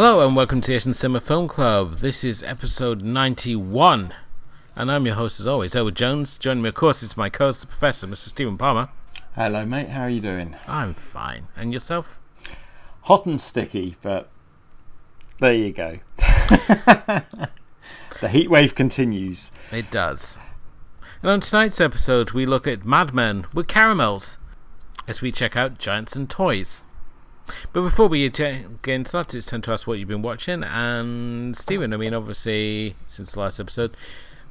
Hello and welcome to Asian Cinema Film Club. This is episode 91, and I'm your host as always, Edward Jones. Joining me, of course, is my co-host, the Professor, Mr. Stephen Palmer. Hello, mate. How are you doing? I'm fine. And yourself? Hot and sticky, but there you go. the heat wave continues. It does. And on tonight's episode, we look at Mad Men with caramels as we check out Giants and Toys. But before we get into that, it's time to ask what you've been watching. And Stephen, I mean, obviously, since the last episode,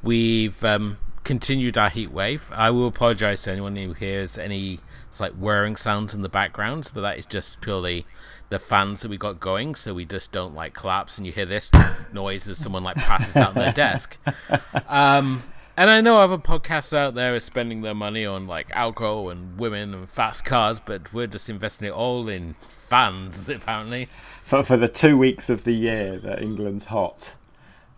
we've um, continued our heat wave. I will apologise to anyone who hears any it's like whirring sounds in the background, but that is just purely the fans that we got going, so we just don't like collapse. And you hear this noise as someone like passes out their desk. Um, and I know other podcasts out there are spending their money on like alcohol and women and fast cars, but we're just investing it all in fans, apparently. For, for the two weeks of the year that England's hot.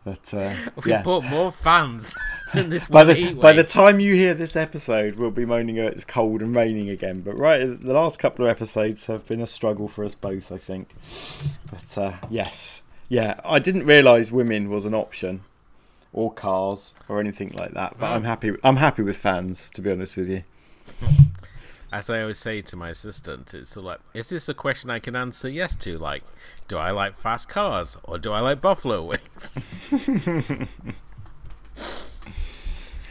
But uh, we yeah. bought more fans than this by the by the time you hear this episode, we'll be moaning that it's cold and raining again. But right, the last couple of episodes have been a struggle for us both, I think. But uh, yes, yeah, I didn't realise women was an option, or cars, or anything like that. But. I'm happy. I'm happy with fans, to be honest with you. As I always say to my assistant, it's sort of like, is this a question I can answer yes to? Like, do I like fast cars or do I like buffalo wings?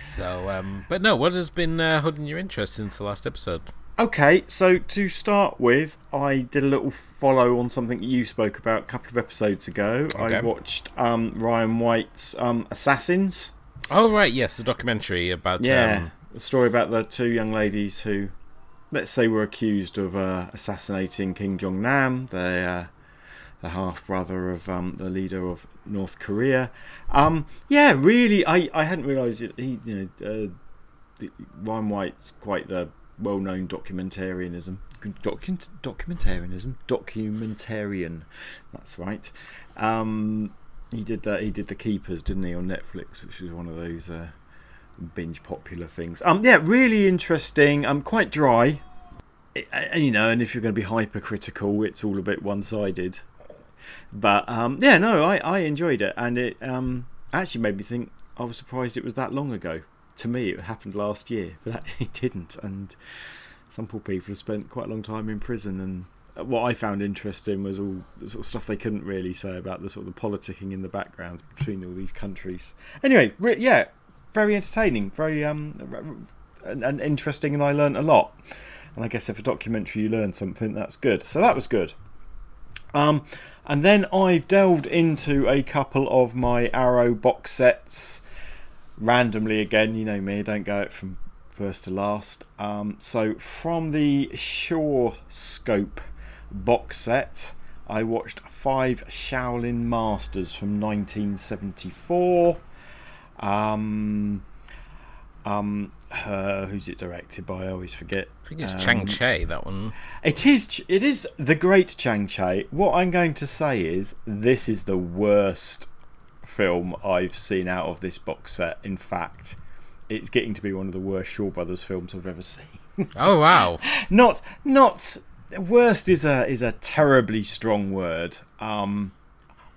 so, um, but no, what has been uh, holding your interest since the last episode? Okay, so to start with, I did a little follow on something you spoke about a couple of episodes ago. I watched um, Ryan White's um, Assassins. Oh, right, yes, the documentary about. Yeah, Um, the story about the two young ladies who, let's say, were accused of uh, assassinating Kim Jong Nam, the uh, the half brother of um, the leader of North Korea. Um, yeah, really, I, I hadn't realised it, he you know uh, the- Ryan White's quite the well known documentarianism. Document, documentarianism, documentarian. That's right. Um, he did that. He did the Keepers, didn't he, on Netflix, which was one of those uh, binge popular things. Um, yeah, really interesting. Um, quite dry. And you know, and if you're going to be hypercritical, it's all a bit one-sided. But um, yeah, no, I, I enjoyed it, and it um, actually made me think. I was surprised it was that long ago. To me, it happened last year, but actually it didn't. And some poor people have spent quite a long time in prison. And what I found interesting was all the sort of stuff they couldn't really say about the sort of the politicking in the background between all these countries. Anyway, yeah, very entertaining, very um, and, and interesting, and I learned a lot. And I guess if a documentary you learn something, that's good. So that was good. Um, and then I've delved into a couple of my Arrow box sets randomly again. You know me, I don't go out from first to last. Um, so from the Shore Scope box set, I watched five Shaolin Masters from 1974. Um, um, uh, who's it directed by? I always forget. I think it's Um, Chang Cheh, that one. It is. It is the great Chang Cheh. What I'm going to say is this is the worst film I've seen out of this box set. In fact, it's getting to be one of the worst Shaw Brothers films I've ever seen. Oh, wow. not not worst is a is a terribly strong word. Um,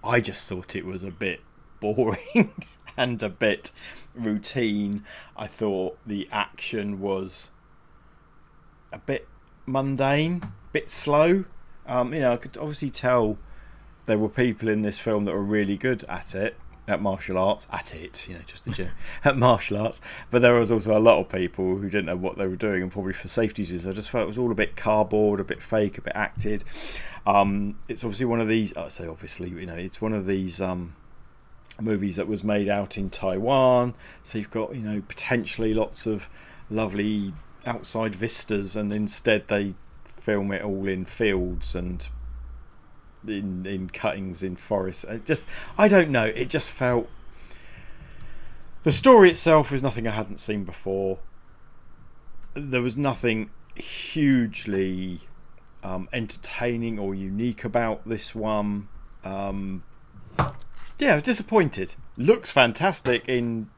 I just thought it was a bit boring and a bit routine. I thought the action was a bit mundane, a bit slow. Um, you know, I could obviously tell there were people in this film that were really good at it, at martial arts, at it, you know, just the gen- at martial arts. But there was also a lot of people who didn't know what they were doing, and probably for safety reasons, I just felt it was all a bit cardboard, a bit fake, a bit acted. Um, it's obviously one of these. I say obviously, you know, it's one of these. Um, movies that was made out in Taiwan. So you've got you know potentially lots of lovely outside vistas, and instead they film it all in fields and in in cuttings in forests. It just I don't know. It just felt the story itself was nothing I hadn't seen before. There was nothing hugely um, entertaining or unique about this one. Um, yeah, I was disappointed. Looks fantastic in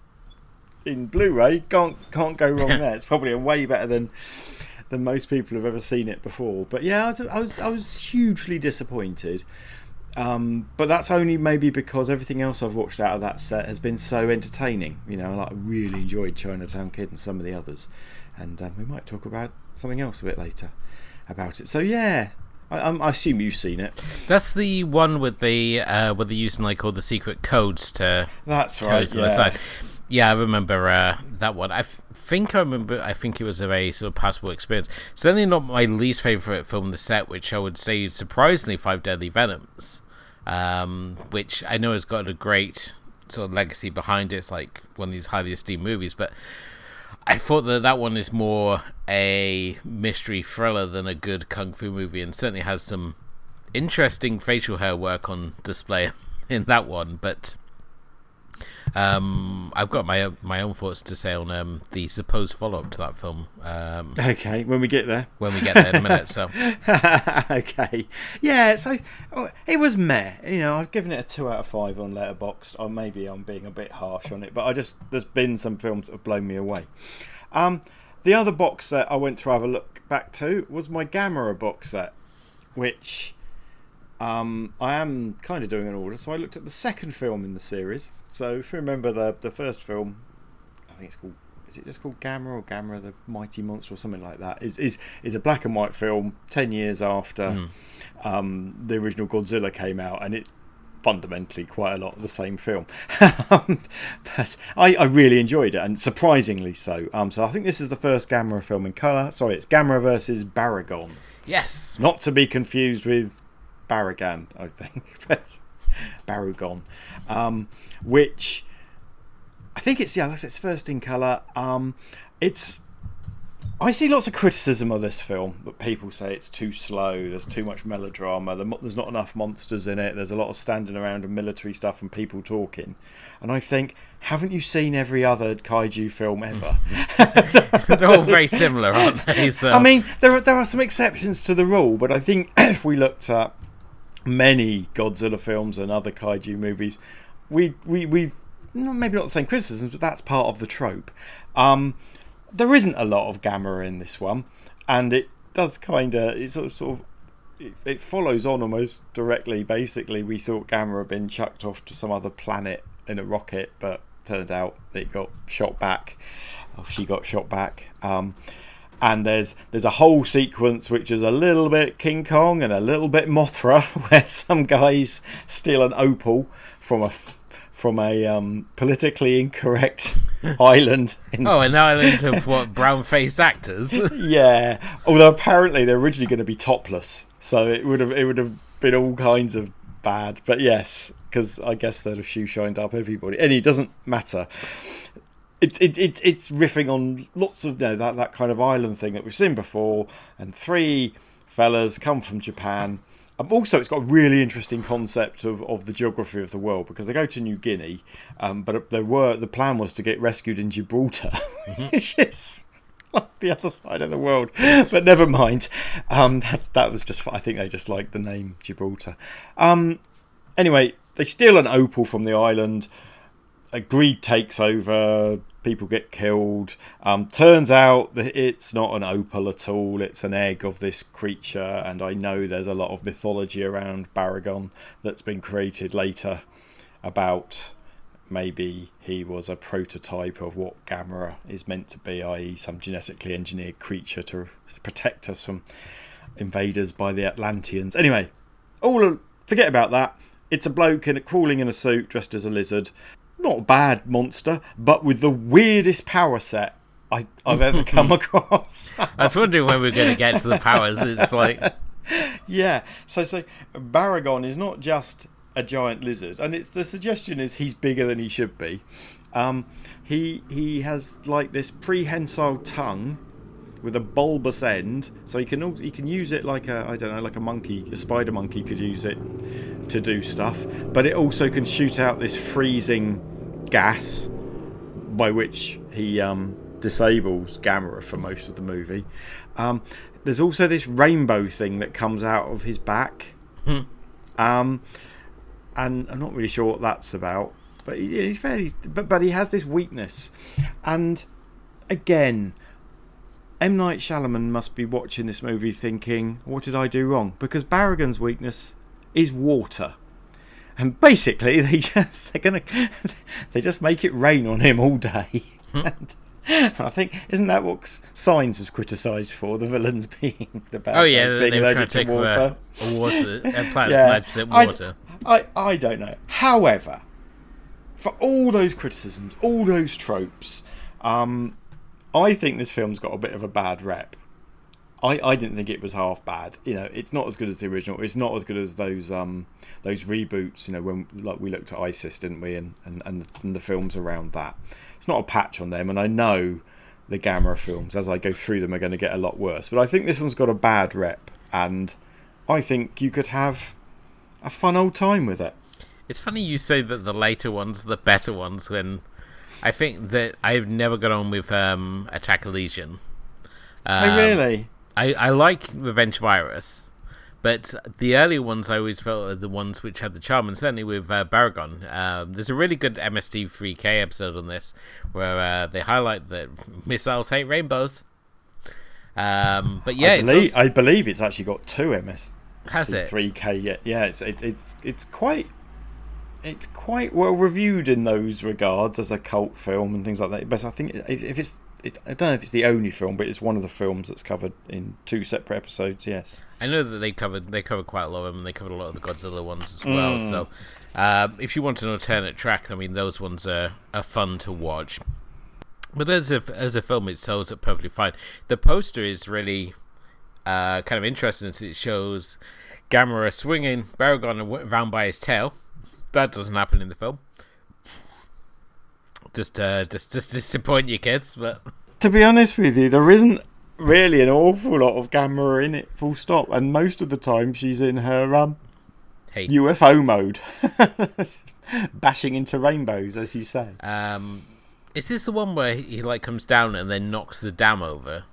in Blu-ray. Can't can't go wrong there. It's probably a way better than than most people have ever seen it before. But yeah, I was I was, I was hugely disappointed. Um, but that's only maybe because everything else I've watched out of that set has been so entertaining. You know, like I really enjoyed Chinatown Kid and some of the others, and um, we might talk about something else a bit later about it. So yeah, I, I, assume you've seen it. That's the one with the uh, where they're using like all the secret codes to. That's right. Yeah. Yeah, I remember uh, that one. I f- think I remember. I think it was a very sort of passable experience. Certainly not my least favorite film, in The Set, which I would say surprisingly Five Deadly Venoms, um, which I know has got a great sort of legacy behind it. It's like one of these highly esteemed movies, but I thought that that one is more a mystery thriller than a good kung fu movie, and certainly has some interesting facial hair work on display in that one, but um, I've got my my own thoughts to say on um, the supposed follow up to that film. Um, okay, when we get there. When we get there in a minute. So. okay, yeah. So oh, it was meh. You know, I've given it a two out of five on Letterboxd. Or maybe I'm being a bit harsh on it, but I just there's been some films that have blown me away. Um, the other box set I went to have a look back to was my Gamera box set, which um, I am kind of doing an order. So I looked at the second film in the series. So if you remember the the first film, I think it's called. Is it just called Gamera or Gamera the Mighty Monster or something like that? Is is is a black and white film ten years after mm. um, the original Godzilla came out, and it fundamentally quite a lot of the same film. but I, I, really enjoyed it, and surprisingly so. Um, so I think this is the first Gamera film in colour. Sorry, it's Gamera versus Baragon. Yes. Not to be confused with Baragan, I think. Barugon. Um, which I think it's yeah, it's first in colour. Um, it's I see lots of criticism of this film, but people say it's too slow. There's too much melodrama. There's not enough monsters in it. There's a lot of standing around and military stuff and people talking. And I think, haven't you seen every other kaiju film ever? They're all very similar, aren't they? So. I mean, there are there are some exceptions to the rule, but I think if we looked at many Godzilla films and other kaiju movies, we we we've maybe not the same criticisms, but that's part of the trope. Um, there isn't a lot of Gamera in this one, and it does kind of it sort of sort of it, it, follows on almost directly. Basically, we thought Gamera had been chucked off to some other planet in a rocket, but turned out it got shot back. Oh, she got shot back. Um, and there's there's a whole sequence which is a little bit King Kong and a little bit Mothra, where some guys steal an opal from a from a um, politically incorrect island. In... Oh, an island of what brown-faced actors? yeah, although apparently they're originally going to be topless, so it would have it would have been all kinds of bad. But yes, because I guess they'd have shoe shined up everybody. Any, it doesn't matter it, it, it, it's riffing on lots of you know, that, that kind of island thing that we've seen before. And three fellas come from Japan. Um, also, it's got a really interesting concept of, of the geography of the world because they go to New Guinea, um, but they were the plan was to get rescued in Gibraltar, mm-hmm. which is like the other side of the world. But never mind. Um, that, that was just I think they just liked the name Gibraltar. Um, anyway, they steal an opal from the island. A greed takes over people get killed. Um, turns out that it's not an opal at all, it's an egg of this creature, and I know there's a lot of mythology around Baragon that's been created later about maybe he was a prototype of what Gamera is meant to be, i.e., some genetically engineered creature to protect us from invaders by the Atlanteans. Anyway, all forget about that. It's a bloke in, a, crawling in a suit dressed as a lizard not a bad monster, but with the weirdest power set I, have ever come across. I was wondering when we are going to get to the powers. It's like, yeah. So, so Baragon is not just a giant lizard, and it's the suggestion is he's bigger than he should be. Um, he he has like this prehensile tongue with a bulbous end, so he can he can use it like a I don't know like a monkey, a spider monkey could use it to do stuff, but it also can shoot out this freezing gas by which he um, disables Gamera for most of the movie. Um, there's also this rainbow thing that comes out of his back. Hmm. Um, and I'm not really sure what that's about. But he's fairly, but but he has this weakness, and again, M Night Shyamalan must be watching this movie thinking, "What did I do wrong?" Because Barragan's weakness is water, and basically they just they're gonna they just make it rain on him all day. and, I think isn't that what Signs was criticised for the villains being the bad oh yeah, they, being allergic to water. A, a water, a Yeah. percent I- water. I, I don't know. However, for all those criticisms, all those tropes, um, I think this film's got a bit of a bad rep. I, I didn't think it was half bad. You know, it's not as good as the original. It's not as good as those um those reboots. You know, when like we looked at Iris, didn't we? And and and the, and the films around that. It's not a patch on them, and I know the Gamera films as I go through them are going to get a lot worse. But I think this one's got a bad rep, and I think you could have a fun old time with it. It's funny you say that the later ones are the better ones when I think that I've never got on with um, Attack of Legion. Um, oh, really? I, I like Revenge of Iris, but the earlier ones I always felt are the ones which had the charm, and certainly with uh, Baragon. Um, there's a really good MST3K episode on this where uh, they highlight that missiles hate rainbows. Um, but yeah, I, it's believe, also- I believe it's actually got two MS has it? three K. Yeah, yeah. It's it, it's it's quite it's quite well reviewed in those regards as a cult film and things like that. But I think if, if it's it, I don't know if it's the only film, but it's one of the films that's covered in two separate episodes. Yes. I know that they covered they covered quite a lot of them. And they covered a lot of the Godzilla ones as well. So, um, if you want an alternate track, I mean, those ones are, are fun to watch. But as a as a film, it sells it perfectly fine. The poster is really uh, kind of interesting. It shows Gamera swinging Baragon around by his tail. That doesn't happen in the film. Just, uh, just, just disappoint you kids, but To be honest with you, there isn't really an awful lot of Gamera in it. Full stop. And most of the time, she's in her um, hey, UFO mode, bashing into rainbows, as you say. um, is this the one where he like comes down and then knocks the dam over?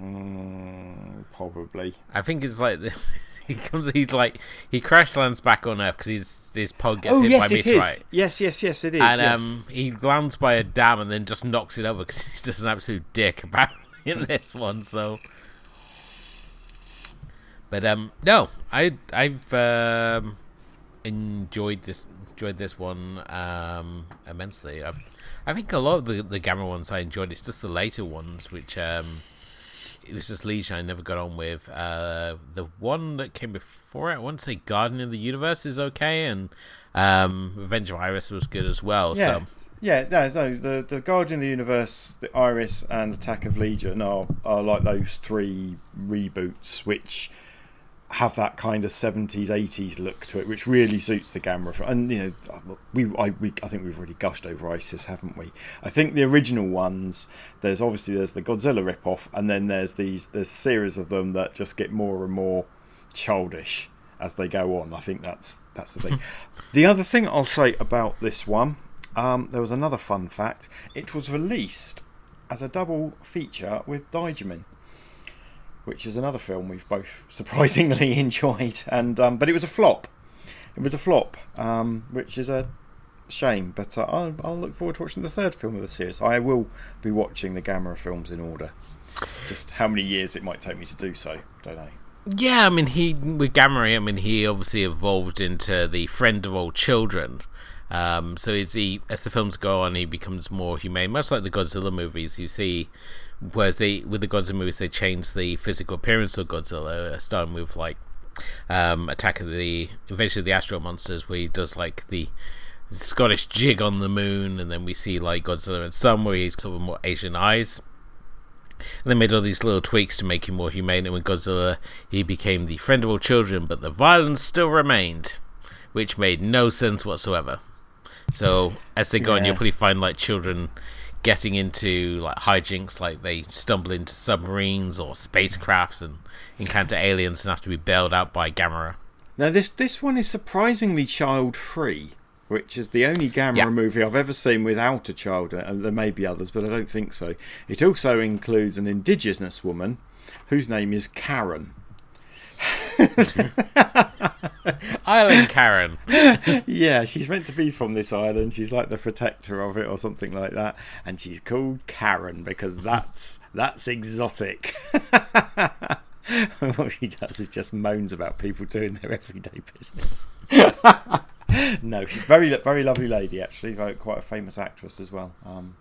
Mm, probably. I think it's like this. He comes. He's like he crash lands back on Earth because his his pod gets oh hit yes, by it meteorite, is. Yes, yes, yes, it is. and yes. um he lands by a dam and then just knocks it over because he's just an absolute dick apparently in this one. So, but um no, I I've um enjoyed this enjoyed this one um immensely. I've I think a lot of the the Gamera ones I enjoyed. It's just the later ones which um it was just Legion I never got on with. Uh, the one that came before it, I want to say Guardian of the Universe is okay, and um, Revenge of Iris was good as well. yeah, So yeah. No, the the Guardian of the Universe, the Iris, and Attack of Legion are are like those three reboots, which have that kind of 70s 80s look to it which really suits the Gamera film. and you know we I, we I think we've already gushed over Iris haven't we? I think the original ones there's obviously there's the Godzilla rip-off and then there's these there's series of them that just get more and more childish as they go on. I think that's that's the thing. The other thing I'll say about this one um, there was another fun fact. It was released as a double feature with Daimajin which is another film we've both surprisingly enjoyed. And um, but it was a flop. It was a flop, um, which is a shame. But uh, I'll, I'll look forward to watching the third film of the series. I will be watching the Gamera films in order. Just how many years it might take me to do so, don't know. yeah, I mean he with Gamera I mean he obviously evolved into the friend of all children. Um, so as he as the films go on, he becomes more humane, much like the Godzilla movies. You see, whereas they with the Godzilla movies they change the physical appearance of Godzilla, uh, starting with like um, Attack of the eventually the Astro Monsters, where he does like the Scottish jig on the moon, and then we see like Godzilla and some where he's sort of more Asian eyes. And they made all these little tweaks to make him more humane. And with Godzilla, he became the friend of all children, but the violence still remained. which made no sense whatsoever. So as they go on, you'll probably find like children getting into like hijinks, like they stumble into submarines or spacecrafts and encounter aliens and have to be bailed out by Gamera. Now this this one is surprisingly child free, which is the only Gamera Yeah. movie I've ever seen without a child. Uh, and there may be others, but I don't think so. It also includes an indigenous woman whose name is Karen. Island Karen. yeah, she's meant to be from this island. She's like the protector of it or something like that, and she's called Karen because that's that's exotic. what she does is just moans about people doing their everyday business. no, she's very very lovely lady actually, quite a famous actress as well. Um,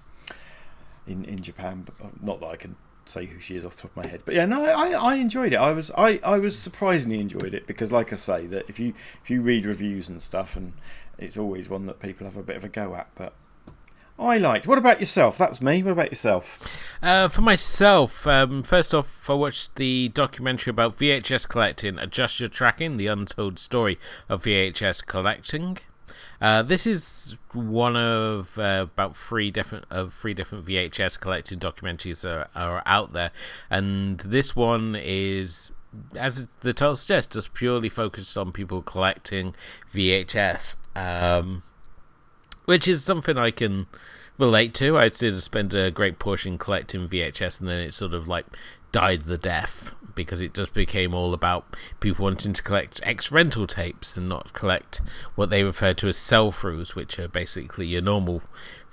in in Japan, but uh, not that I can say who she is off the top of my head. But yeah, no, I, I enjoyed it. I was I, I was surprisingly enjoyed it because, like I say, that if you if you read reviews and stuff, and it's always one that people have a bit of a go at, but I liked. What about yourself? That's me. What about yourself? Uh, for myself, um, first off, I watched the documentary about VHS collecting, Adjust Your Tracking, the untold story of VHS collecting. Uh, this is one of uh, about three different of three different VHS collecting documentaries that are, are out there, and this one is, as the title suggests, just purely focused on people collecting VHS. Um, which is something I can relate to. I did spend a great portion collecting VHS, and then it sort of like died the death because it just became all about people wanting to collect ex rental tapes and not collect what they refer to as sell throughs, which are basically your normal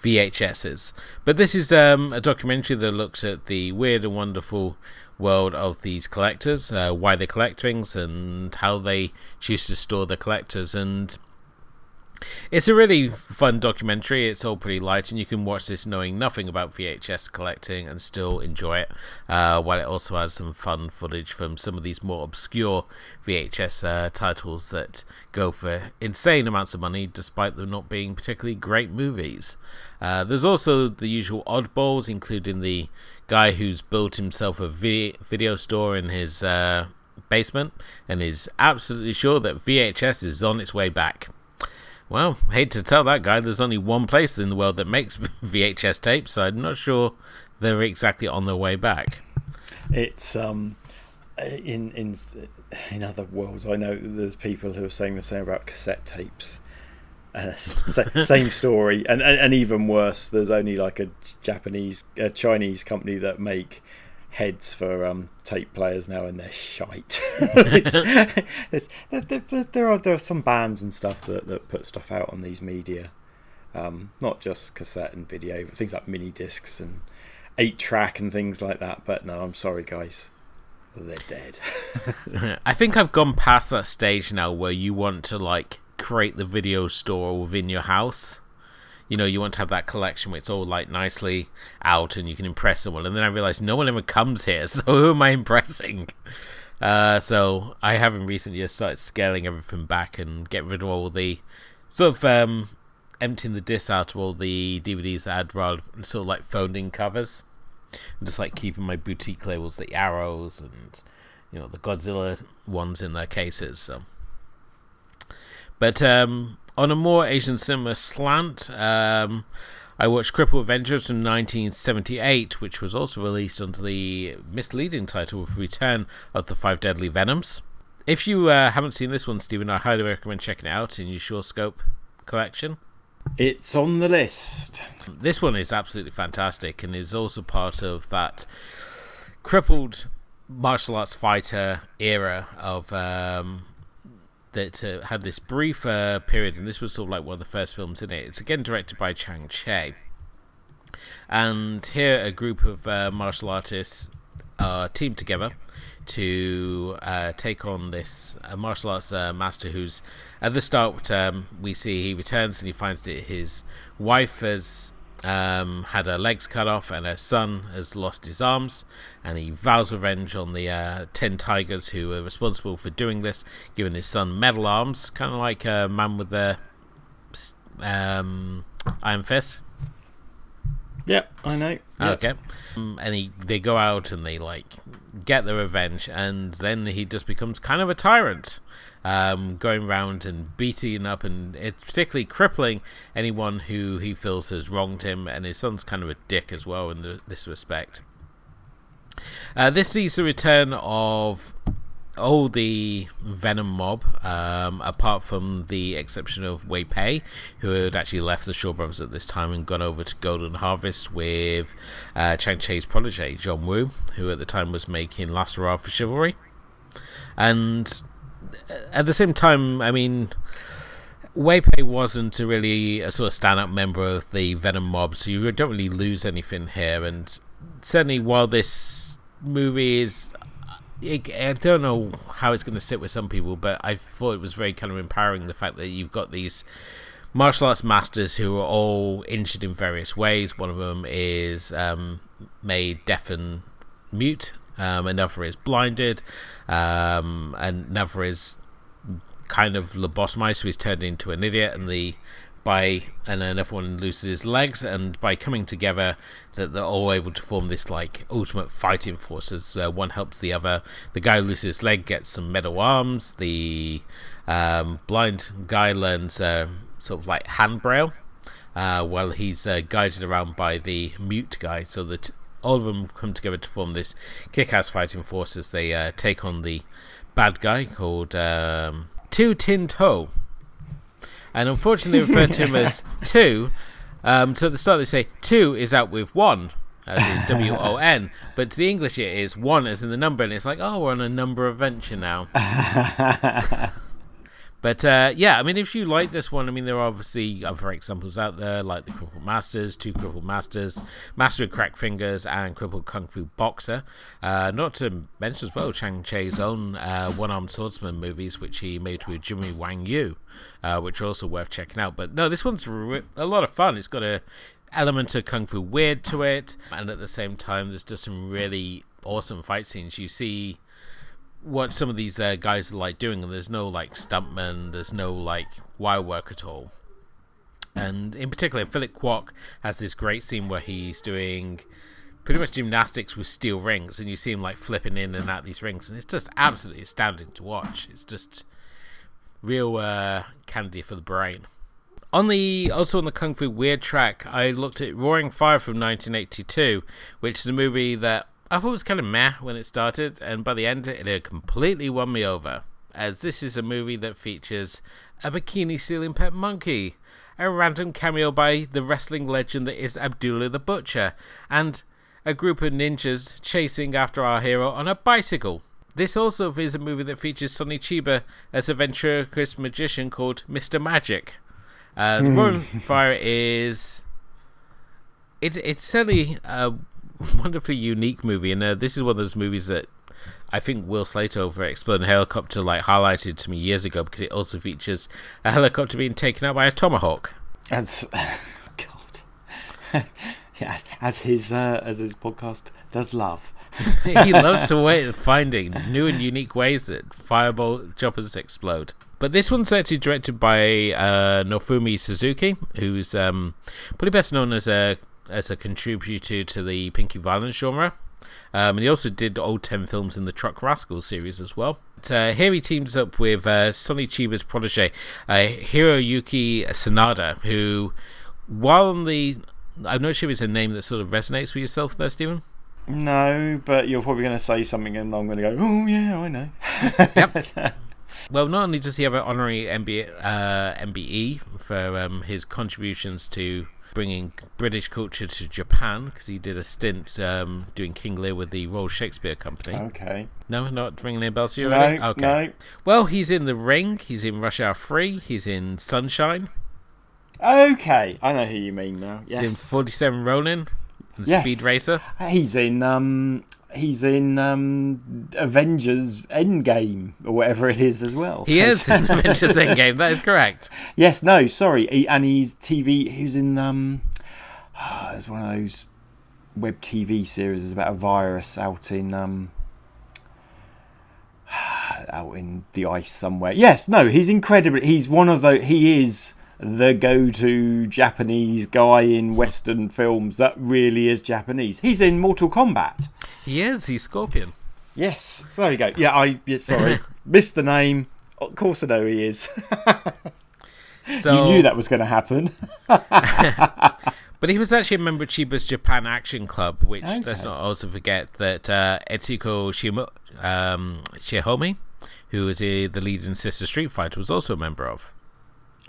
VHSs. But this is um, a documentary that looks at the weird and wonderful world of these collectors, uh, why they collect things, and how they choose to store their collectors. And it's a really fun documentary. It's all pretty light, and you can watch this knowing nothing about VHS collecting and still enjoy it. Uh, while it also has some fun footage from some of these more obscure VHS uh, titles that go for insane amounts of money, despite them not being particularly great movies. Uh, there's also the usual oddballs, including the guy who's built himself a vi- video store in his uh, basement and is absolutely sure that VHS is on its way back. Well, hate to tell that guy, there's only one place in the world that makes VHS tapes, so I'm not sure they're exactly on their way back. It's um in in in other worlds. I know there's people who are saying the same about cassette tapes. Uh, same story, and, and and even worse. There's only like a Japanese, a Chinese company that make heads for um, tape players now, and they're shite. it's, it's, there, there, are there are some bands and stuff that, that put stuff out on these media, um, not just cassette and video, but things like mini discs and eight track and things like that. But no, I'm sorry, guys, they're dead. I think I've gone past that stage now where you want to like create the video store within your house. You know, you want to have that collection where it's all like nicely out and you can impress someone. And then I realized no one ever comes here, so who am I impressing? Uh, so I have in recent years started scaling everything back and getting rid of all the sort of um, emptying the disc out of all the DVDs that had rather than sort of like in covers. And just like keeping my boutique labels, the arrows and you know the Godzilla ones in their cases. So, but um, on a more Asian cinema slant, um, I watched Cripple Avengers from 1978, which was also released under the misleading title of Return of the Five Deadly Venoms. If you uh, haven't seen this one, Stephen, I highly recommend checking it out in your Shawscope collection. It's on the list. This one is absolutely fantastic and is also part of that crippled martial arts fighter era of um, that had this brief uh, period, and this was sort of like one of the first films in it. It's again directed by Chang Cheh, and here a group of uh, martial artists are teamed together to uh, take on this uh, martial arts uh, master who's at the start um, we see he returns and he finds that his wife has um, had her legs cut off and her son has lost his arms and he vows revenge on the uh, 10 tigers who are responsible for doing this giving his son metal arms kind of like a man with the um, iron fist Yep, I know. Yep. Okay. Um, and he, they go out and they like get their revenge, and then he just becomes kind of a tyrant. Um, going around and beating up and it's particularly crippling anyone who he feels has wronged him. And his son's kind of a dick as well in the, this respect. Uh, this sees the return of all the Venom mob, um, apart from the exception of Wei Pei, who had actually left the Shaw Brothers at this time and gone over to Golden Harvest with uh, Chang Cheh's protege, John Woo, who at the time was making Last Hurrah for Chivalry. And at the same time, I mean, Wei Pei wasn't a really a sort of stand up member of the Venom mob, so you don't really lose anything here. And certainly, while this movie is I don't know how it's going to sit with some people, but I thought it was very kind of empowering the fact that you've got these martial arts masters who are all injured in various ways. One of them is um, made deaf and mute, um, another is blinded, um, and another is kind of lobotomized, so he's turned into an idiot, and the by and then everyone loses his legs. And by coming together that they're all able to form this like ultimate fighting force as uh, one helps the other. The guy who loses his leg gets some metal arms. The um, blind guy learns uh, sort of like hand braille uh, while he's uh, guided around by the mute guy. So that all of them come together to form this kick-ass fighting force as they uh, take on the bad guy called um, Tu Tin To and unfortunately refer to him as two. Um, so at the start they say two is out with one, as in W O N, but to the English it is one as in the number, and it's like, oh, we're on a number adventure now. But uh, yeah, I mean, if you like this one, I mean, there are obviously other examples out there, like the Crippled Masters, two Crippled Masters, Master of Crack Fingers, and Crippled Kung Fu Boxer. Uh, not to mention as well Chang Cheh's own uh, One Armed Swordsman movies, which he made with Jimmy Wang Yu, uh, which are also worth checking out. But no, this one's a lot of fun. It's got a element of kung fu weird to it, and at the same time, there's just some really awesome fight scenes. You see what some of these uh, guys are like doing, and there's no like stuntman, there's no like wire work at all. And in particular, Philip Kwok has this great scene where he's doing pretty much gymnastics with steel rings, and you see him like flipping in and out these rings, and it's just absolutely astounding to watch. It's just real uh, candy for the brain. On the also on the Kung Fu Weird track, I looked at Roaring Fire from 1982, which is a movie that I thought it was kind of meh when it started, and by the end, it had completely won me over. As this is a movie that features a bikini stealing pet monkey, a random cameo by the wrestling legend that is Abdullah the Butcher, and a group of ninjas chasing after our hero on a bicycle. This also is a movie that features Sonny Chiba as a ventriloquist magician called Mr. Magic. Uh, the Roaring Fire is. It's, it's certainly a wonderfully unique movie, and uh, this is one of those movies that I think Will Slater over Exploding Helicopter like highlighted to me years ago because it also features a helicopter being taken out by a tomahawk. That's God, yeah, as his uh, as his podcast does love. he loves to wait finding new and unique ways that fireball choppers explode. But this one's actually directed by uh, Norifumi Suzuki, who's um, probably best known as a as a contributor to the Pinky Violence genre. Um, and he also did all 10 films in the Truck Rascals series as well. But, uh, here he teams up with uh, Sonny Chiba's protege, uh, Hiroyuki Sanada, who, while on the. I'm not sure if it's a name that sort of resonates with yourself there, Stephen. No, but you're probably going to say something and I'm going to go, oh, yeah, I know. yep. Well, not only does he have an honorary MBE, uh, MBE for um, his contributions to bringing British culture to Japan because he did a stint um, doing King Lear with the Royal Shakespeare Company. Okay. No, not ringing any bells to you no, already? Okay. No. Well, he's in The Ring. He's in Rush Hour 3. He's in Sunshine. Okay. I know who you mean now. Yes. He's in 47 Ronin and Yes. Speed Racer. He's in um he's in um Avengers Endgame or whatever it is as well. He is in Avengers Endgame. That is correct. Yes, no, sorry. He, and he's TV he's in um it's one of those web TV series about a virus out in um out in the ice somewhere. Yes, no, he's incredible. He's one of the he is the go-to Japanese guy in Western films that really is Japanese. He's in Mortal Kombat. He is. He's Scorpion. Yes. So there you go. Yeah, I yeah, sorry. Missed the name. of course I know he is. So you knew that was going to happen. But he was actually a member of Chiba's Japan Action Club, which Okay. let's not also forget that uh, Etsuko Shimo, um, Shihomi, who was uh, the lead in Sister Street Fighter, was also a member of.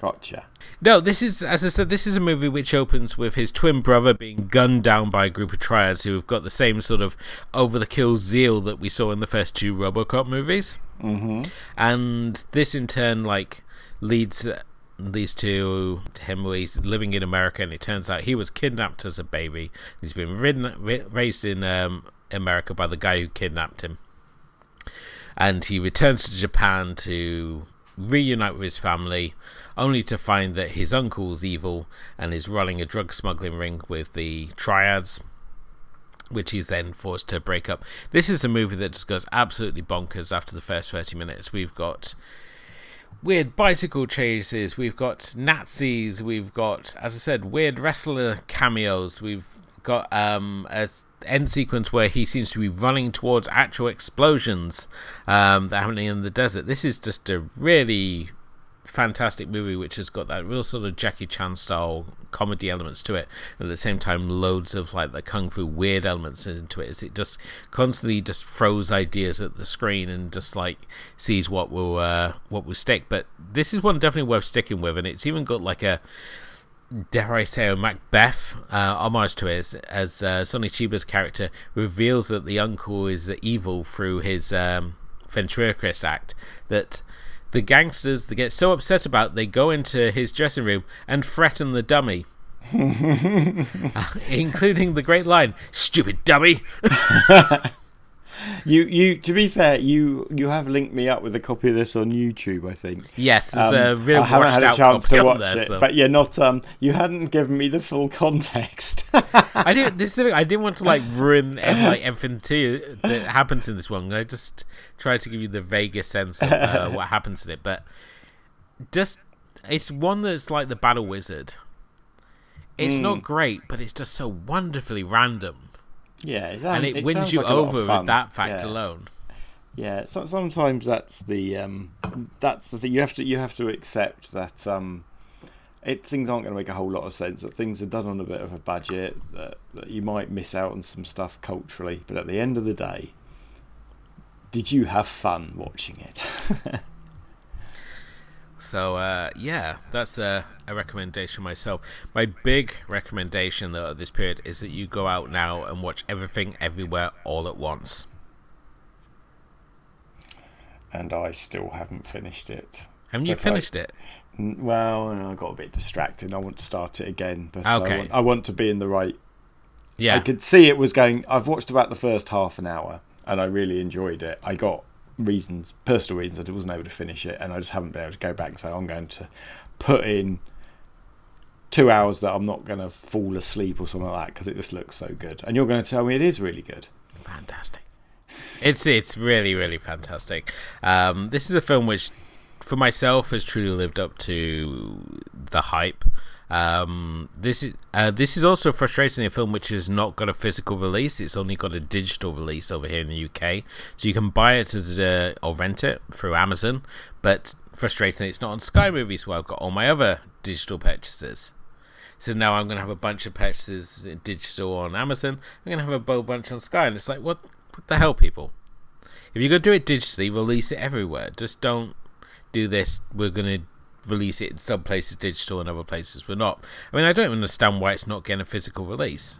Gotcha. No, this is, as I said, this is a movie which opens with his twin brother being gunned down by a group of triads who have got the same sort of over the kill zeal that we saw in the first two Robocop movies. Mm-hmm. And this in turn, like, leads leads to, to him where he's living in America, and it turns out he was kidnapped as a baby. He's been ridden, raised in um, America by the guy who kidnapped him, and he returns to Japan to reunite with his family, only to find that his uncle's evil and is running a drug smuggling ring with the triads. Which he's then forced to break up. This is a movie that just goes absolutely bonkers after the first 30 minutes. We've got weird bicycle chases. We've got Nazis. We've got, as I said, weird wrestler cameos. We've got um, a end sequence where he seems to be running towards actual explosions um, that are happening in the desert. This is just a really fantastic movie which has got that real sort of Jackie Chan style comedy elements to it and at the same time loads of like the kung fu weird elements into it as it just constantly just throws ideas at the screen and just like sees what will uh, what will stick but this is one definitely worth sticking with and it's even got like a dare I say, a Macbeth uh, homage to it, as, as uh, Sonny Chiba's character reveals that the uncle is evil through his um, ventriloquist act. That the gangsters they get so upset about, they go into his dressing room and threaten the dummy. Uh, including the great line, "Stupid dummy!" You, you. To be fair, you you have linked me up with a copy of this on YouTube. I think. Yes, there's a Um, real I haven't had a chance to watch there. it, so- but yeah, not. Um, you hadn't given me the full context. I didn't. This is the thing, I didn't want to like ruin like everything to you that happens in this one. I just tried to give you the vaguest sense of uh, what happens in it, but just it's one that's like the Battle Wizard. It's Hmm. not great, but it's just so wonderfully random, yeah, it, and it, wins you like a lot of over with that fact Yeah. alone. Yeah, so, sometimes that's the um, that's the thing. You have to you have to accept that um, it things aren't going to make a whole lot of sense. That things are done on a bit of a budget. That, that you might miss out on some stuff culturally, but at the end of the day, did you have fun watching it? So uh, yeah, that's a, a recommendation myself. My big recommendation though at this period is that you go out now and watch everything everywhere all at once. and I still haven't finished it. Haven't you right. finished it? N- Well, I got a bit distracted. I want to start it again, but Okay. I, want, I want to be in the right Yeah. I could see it was going. I've watched about the first half an hour, and I really enjoyed it. I got reasons, personal reasons, I wasn't able to finish it, and I just haven't been able to go back and say I'm going to put in two hours that I'm not going to fall asleep or something like that because it just looks so good. And you're going to tell me it is really good. fantastic. It's it's really really fantastic. Um, this is a film which, for myself, has truly lived up to the hype. Um, this is uh, this is also frustrating a film which has not got a physical release. It's only got a digital release over here in the UK, so you can buy it as a, or rent it through Amazon. But frustrating, it's not on Sky Movies where I've got all my other digital purchases. So now I'm going to have a bunch of purchases digital on Amazon. I'm going to have a whole bunch on Sky, and it's like, what, what the hell, people? If you're going to do it digitally, release it everywhere. Just don't do this. We're going to release it in some places digital and other places we're not. I mean, I don't understand why it's not getting a physical release.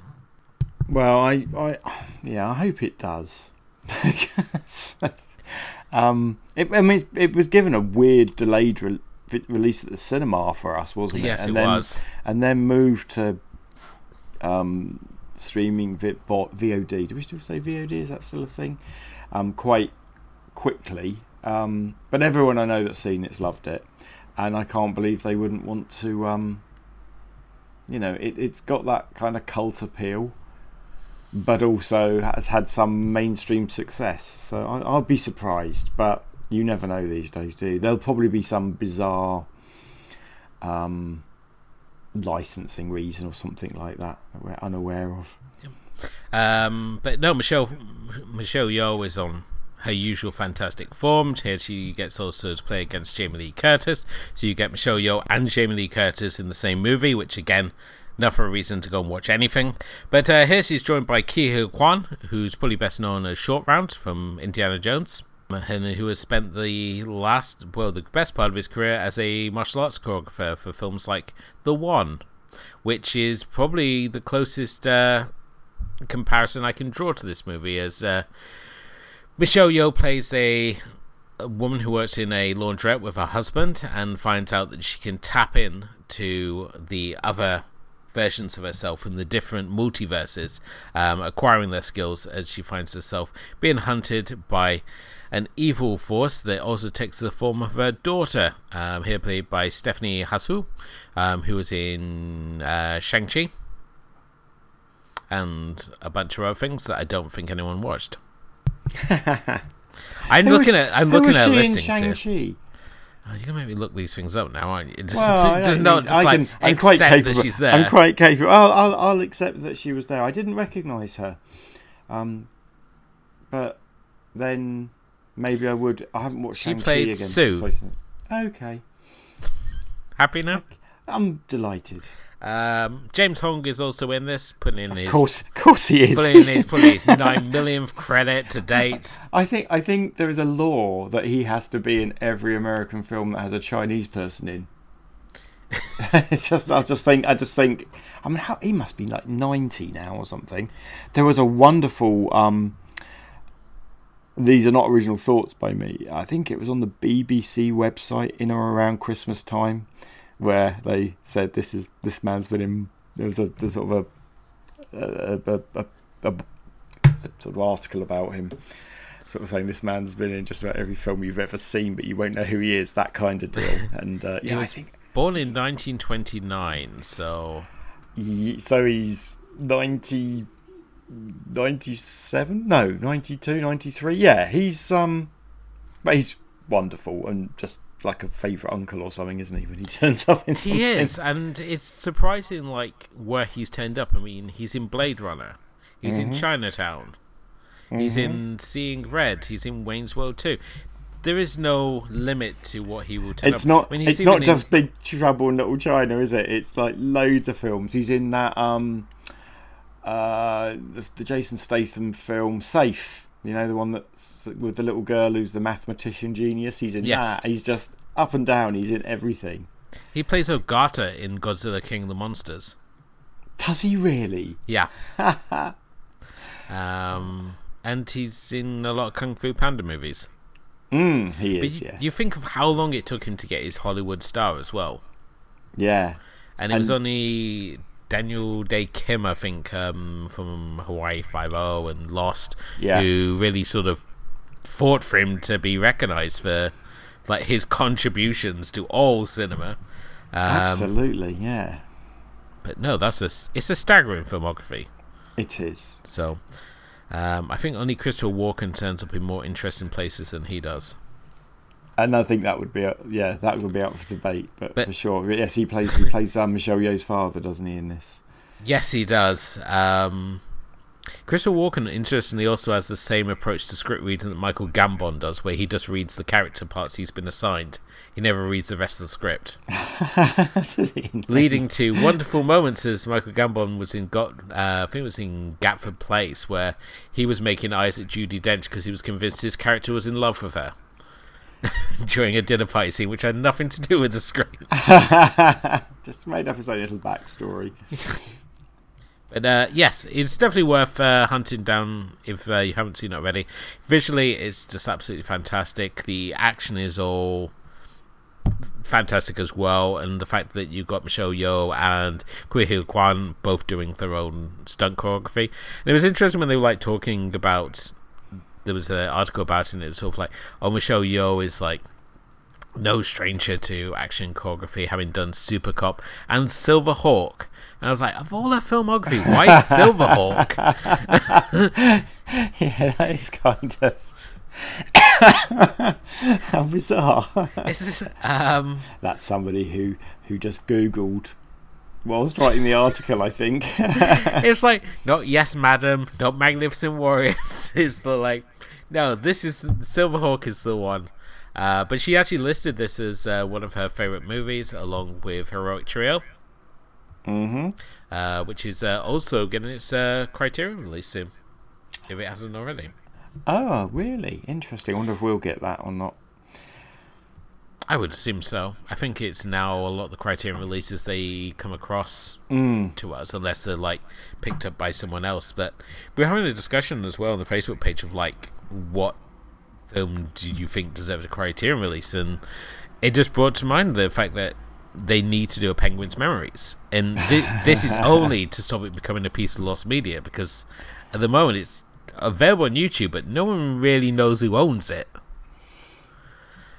Well, I, I, yeah, I hope it does. Um, it, I mean, it was given a weird delayed re- release at the cinema for us, wasn't it? Yes, and it then, was. And then moved to um, streaming vo- VOD. Do we still say VOD? Is that still a thing? Um, quite quickly. Um, but everyone I know that's seen it's loved it, and I can't believe they wouldn't want to. Um, you know, it, it's got that kind of cult appeal, but also has had some mainstream success. So I, I'll be surprised, but you never know these days, do you? There'll probably be some bizarre um, licensing reason or something like that that we're unaware of. Um, but no, Michelle Michelle Yeoh is on her usual fantastic form. Here she gets also to play against Jamie Lee Curtis. So you get Michelle Yeoh and Jamie Lee Curtis in the same movie, which again, enough of a reason to go and watch anything. But uh, here she's joined by Huy Quan, who's probably best known as Short Round from Indiana Jones. And who has spent the last, well, the best part of his career as a martial arts choreographer for films like The One, which is probably the closest uh, comparison I can draw to this movie. As uh, Michelle Yeoh plays a, a woman who works in a laundrette with her husband and finds out that she can tap in to the other versions of herself in the different multiverses, um, acquiring their skills as she finds herself being hunted by an evil force that also takes the form of her daughter, um, here played by Stephanie Hsu, um, who was in uh, Shang-Chi and a bunch of other things that I don't think anyone watched. I'm Who looking was- at I'm looking at listings here. Shang-Chi? Oh, you're gonna make me look these things up now, aren't you? Just, Well, just don't not need- just I like can- I'm quite capable. that she's there. I'm quite capable. I'll, I'll, I'll accept that she was there. I didn't recognise her, um, but then maybe I would. I haven't watched. She Shang-Chi played again Sue. I- Okay, Happy now? I'm delighted. Um, James Hong is also in this, putting in his Of course, of course he is. putting in his, putting his nine millionth credit to date. I think I think there is a law that he has to be in every American film that has a Chinese person in. it's just I just think I just think I mean how he must be like ninety now or something. There was a wonderful um these are not original thoughts by me. I think it was on the BBC website in or around Christmas time where they said this is this man's been in there was a there's sort of a a, a, a, a, a sort of article about him sort of saying this man's been in just about every film you've ever seen, but you won't know who he is. That kind of deal. And uh, yeah, I was- think Born in 1929, so he, so. He's 90, 97? No, 92, 93. Yeah, he's um, but he's wonderful and just like a favourite uncle or something, isn't he? When he turns up in something. he is, and it's surprising like where he's turned up. I mean, he's in Blade Runner, he's Mm-hmm. in Chinatown, he's in Seeing Red, he's in Wayne's World too. There is no limit to what he will turn It's up. not. I mean, it's not just Big Trouble in Little China, is it? It's like loads of films. He's in that um, uh, the, the Jason Statham film Safe. You know the one that's with the little girl who's the mathematician genius. He's in Yes. that. He's just up and down. He's in everything. he plays Ogata in Godzilla King of the Monsters. Does he really? Yeah. um, and he's in a lot of Kung Fu Panda movies. Mm, he But is. you, yes. you think of how long it took him to get his Hollywood star as well. yeah. And it was only Daniel Dae Kim, I think, um, from Hawaii Five O and Lost, Yeah. who really sort of fought for him to be recognized for like his contributions to all cinema. Um, Absolutely. Yeah. but no, that's a it's a staggering filmography. It is. So um, I think only Christopher Walken turns up in more interesting places than he does. And I think that would be, yeah, that would be up for debate, but, But- for sure, But yes, he plays he plays um, Michelle Yeoh's father, doesn't he? In this, Yes, he does. Um, Christopher Walken, interestingly, also has the same approach to script reading that Michael Gambon does, where he just reads the character parts he's been assigned. He never reads the rest of the script, leading to wonderful moments as Michael Gambon was in Got, uh, I think it was in Gatford Place, where he was making eyes at Judi Dench because he was convinced his character was in love with her during a dinner party scene, which had nothing to do with the script. just made up his own little backstory. But uh, yes, it's definitely worth uh, hunting down if uh, you haven't seen it already. Visually, it's just absolutely fantastic. The action is all fantastic as well, and the fact that you've got Michelle Yeoh and Ke Huy Quan both doing their own stunt choreography. And it was interesting when they were like talking about. There was an article about it, and it was sort of like, oh, Michelle Yeoh is like no stranger to action choreography, having done Super Cop and Silver Hawk. And I was like, of all her filmography, why Silver Hawk? yeah, that is kind of how bizarre. It's, um, That's somebody who who just googled whilst writing the article. I think. it's like not Yes Madam, not Magnificent Warriors. It's like no, this is Silverhawk is the one. Uh, but she actually listed this as uh, one of her favorite movies, along with Heroic Trio. Mm-hmm. Uh, which is uh, also getting its uh, Criterion release soon, if it hasn't already. Oh, really? Interesting. I wonder if we'll get that or not. I would assume so. I think it's now a lot of the Criterion releases they come across Mm. to us, unless they're like picked up by someone else. But we're having a discussion as well on the Facebook page of like what film do you think deserved a Criterion release, and it just brought to mind the fact that they need to do a Penguin's Memories, and thi- this is only to stop it becoming a piece of lost media because at the moment it's available on YouTube, but no one really knows who owns it.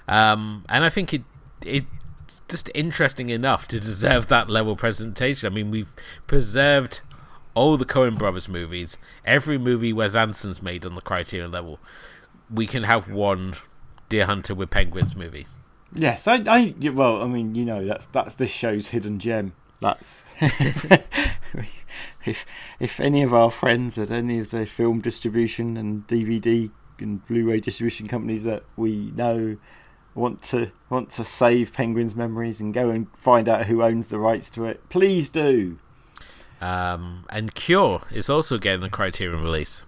Um, and I think it it's just interesting enough to deserve that level presentation. I mean, we've preserved all the Coen Brothers movies, every movie Wes Anderson's made on the Criterion level. We can have one Deer Hunter with Penguins movie. Yes, I, I. Well, I mean, you know, that's that's this show's hidden gem. That's if if any of our friends at any of the film distribution and DVD and Blu-ray distribution companies that we know want to want to save Penguin's memories and go and find out who owns the rights to it, please do. Um, and Cure is also getting a Criterion release.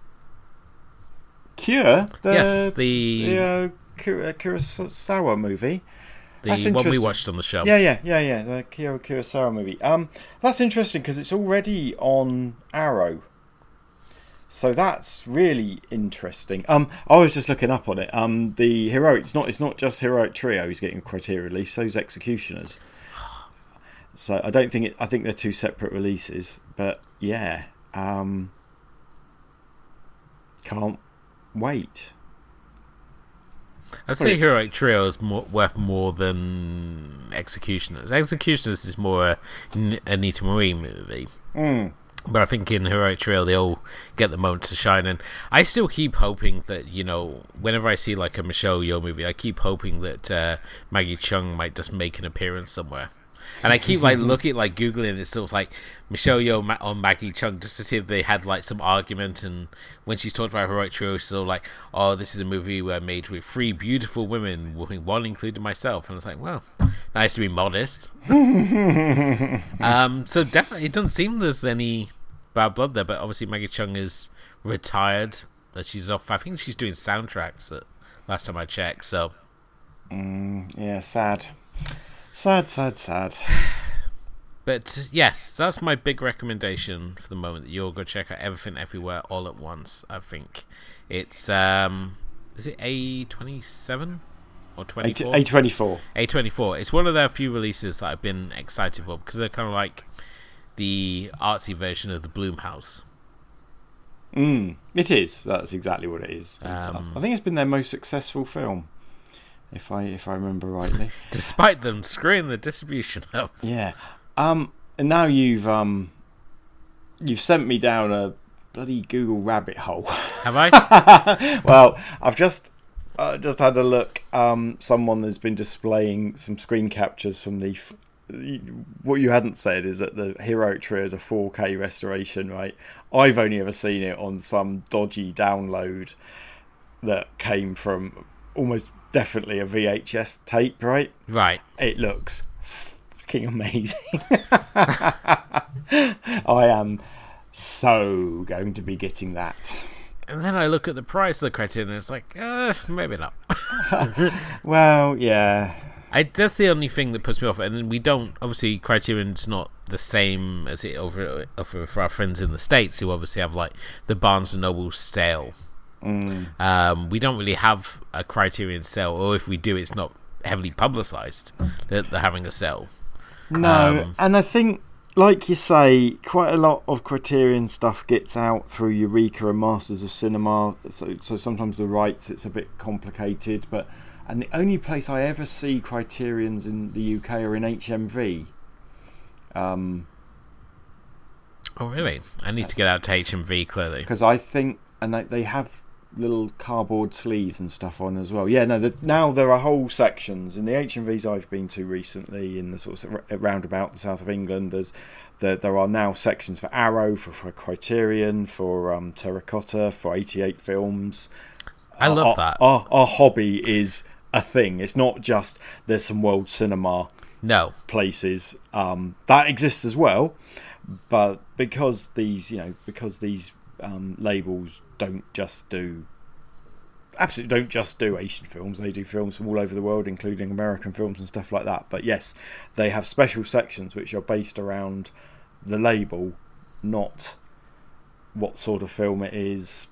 Cure, the yes, the the uh, Kurosawa movie. the that's one we watched on the show. Yeah, yeah, yeah, yeah. The Kiyoshi Kurosawa movie. Um, that's interesting because it's already on Arrow. So that's really interesting. Um, I was just looking up on it. Um, the heroic. It's not. It's not just heroic trio. He's getting a Criterion release. So's executioners. So I don't think it. I think they're two separate releases. But yeah. Um, can't wait. I'd say it's- Heroic Trio is more, worth more than Executioners. Executioners is more a N- Anita Mui movie. Mm. But I think in Heroic Trio they all get the moment to shine, and I still keep hoping that you know whenever I see like a Michelle Yeoh movie, I keep hoping that uh, Maggie Cheung might just make an appearance somewhere. And I keep like looking like googling it's sort of like Michelle Yeoh Ma- or Maggie Cheung just to see if they had like some argument. And when she's talked about Heroic Trio, she's sort of like, "Oh, this is a movie where I made with three beautiful women, one including myself." And I was like, "Well, nice to be modest." Um, so definitely, it doesn't seem there's any bad blood there. But obviously, Maggie Cheung is retired. That she's off. I think she's doing soundtracks. At, last time I checked. So Mm, yeah, sad. Sad, sad, sad. But yes, that's my big recommendation for the moment. That you'll go check out everything everywhere all at once. I think it's um, is it A twenty seven or twenty four? A twenty four. A twenty four. It's one of their few releases that I've been excited for because they're kind of like the artsy version of the Blumhouse. Mm, it is. That's exactly what it is. Um, I think it's been their most successful film, if I if I remember rightly. Despite them screwing the distribution up. yeah. Um. And now you've um. You've sent me down a bloody Google rabbit hole. Have I? well, I've just uh, just had a look. Um, someone has been displaying some screen captures from the. F- what you hadn't said is that the Heroic Trio is a 4K restoration, right? I've only ever seen it on some dodgy download that came from almost definitely a VHS tape, right? right. It looks fucking amazing. I am so going to be getting that. And then I look at the price of the Criterion and it's like, uh, maybe not. Well, yeah. I, that's the only thing that puts me off. And we don't, obviously, Criterion's not the same as it over, over for our friends in the States who obviously have like the Barnes and Noble sale. Mm. Um, we don't really have a Criterion sale, or if we do, it's not heavily publicized that they're having a sale. No, Um, and I think, like you say, quite a lot of Criterion stuff gets out through Eureka and Masters of Cinema. So, so sometimes the rights it's a bit complicated, but and the only place I ever see Criterion's in the UK are in HMV. Um, Oh, really? I need to get out to HMV clearly. because I think, and they, they have little cardboard sleeves and stuff on as well. Yeah, no, the, now there are whole sections in the HMVs I've been to recently in the sort of roundabout the south of England. There's there, there are now sections for Arrow, for, for Criterion, for um, Terracotta, for 88 Films. I love our, that. Our, our hobby is a thing. It's not just there's some world cinema No, places um, that exists as well, but because these you know because these um, labels don't just do absolutely don't just do Asian films. They do films from all over the world, including American films and stuff like that. But yes, they have special sections which are based around the label, not what sort of film it is,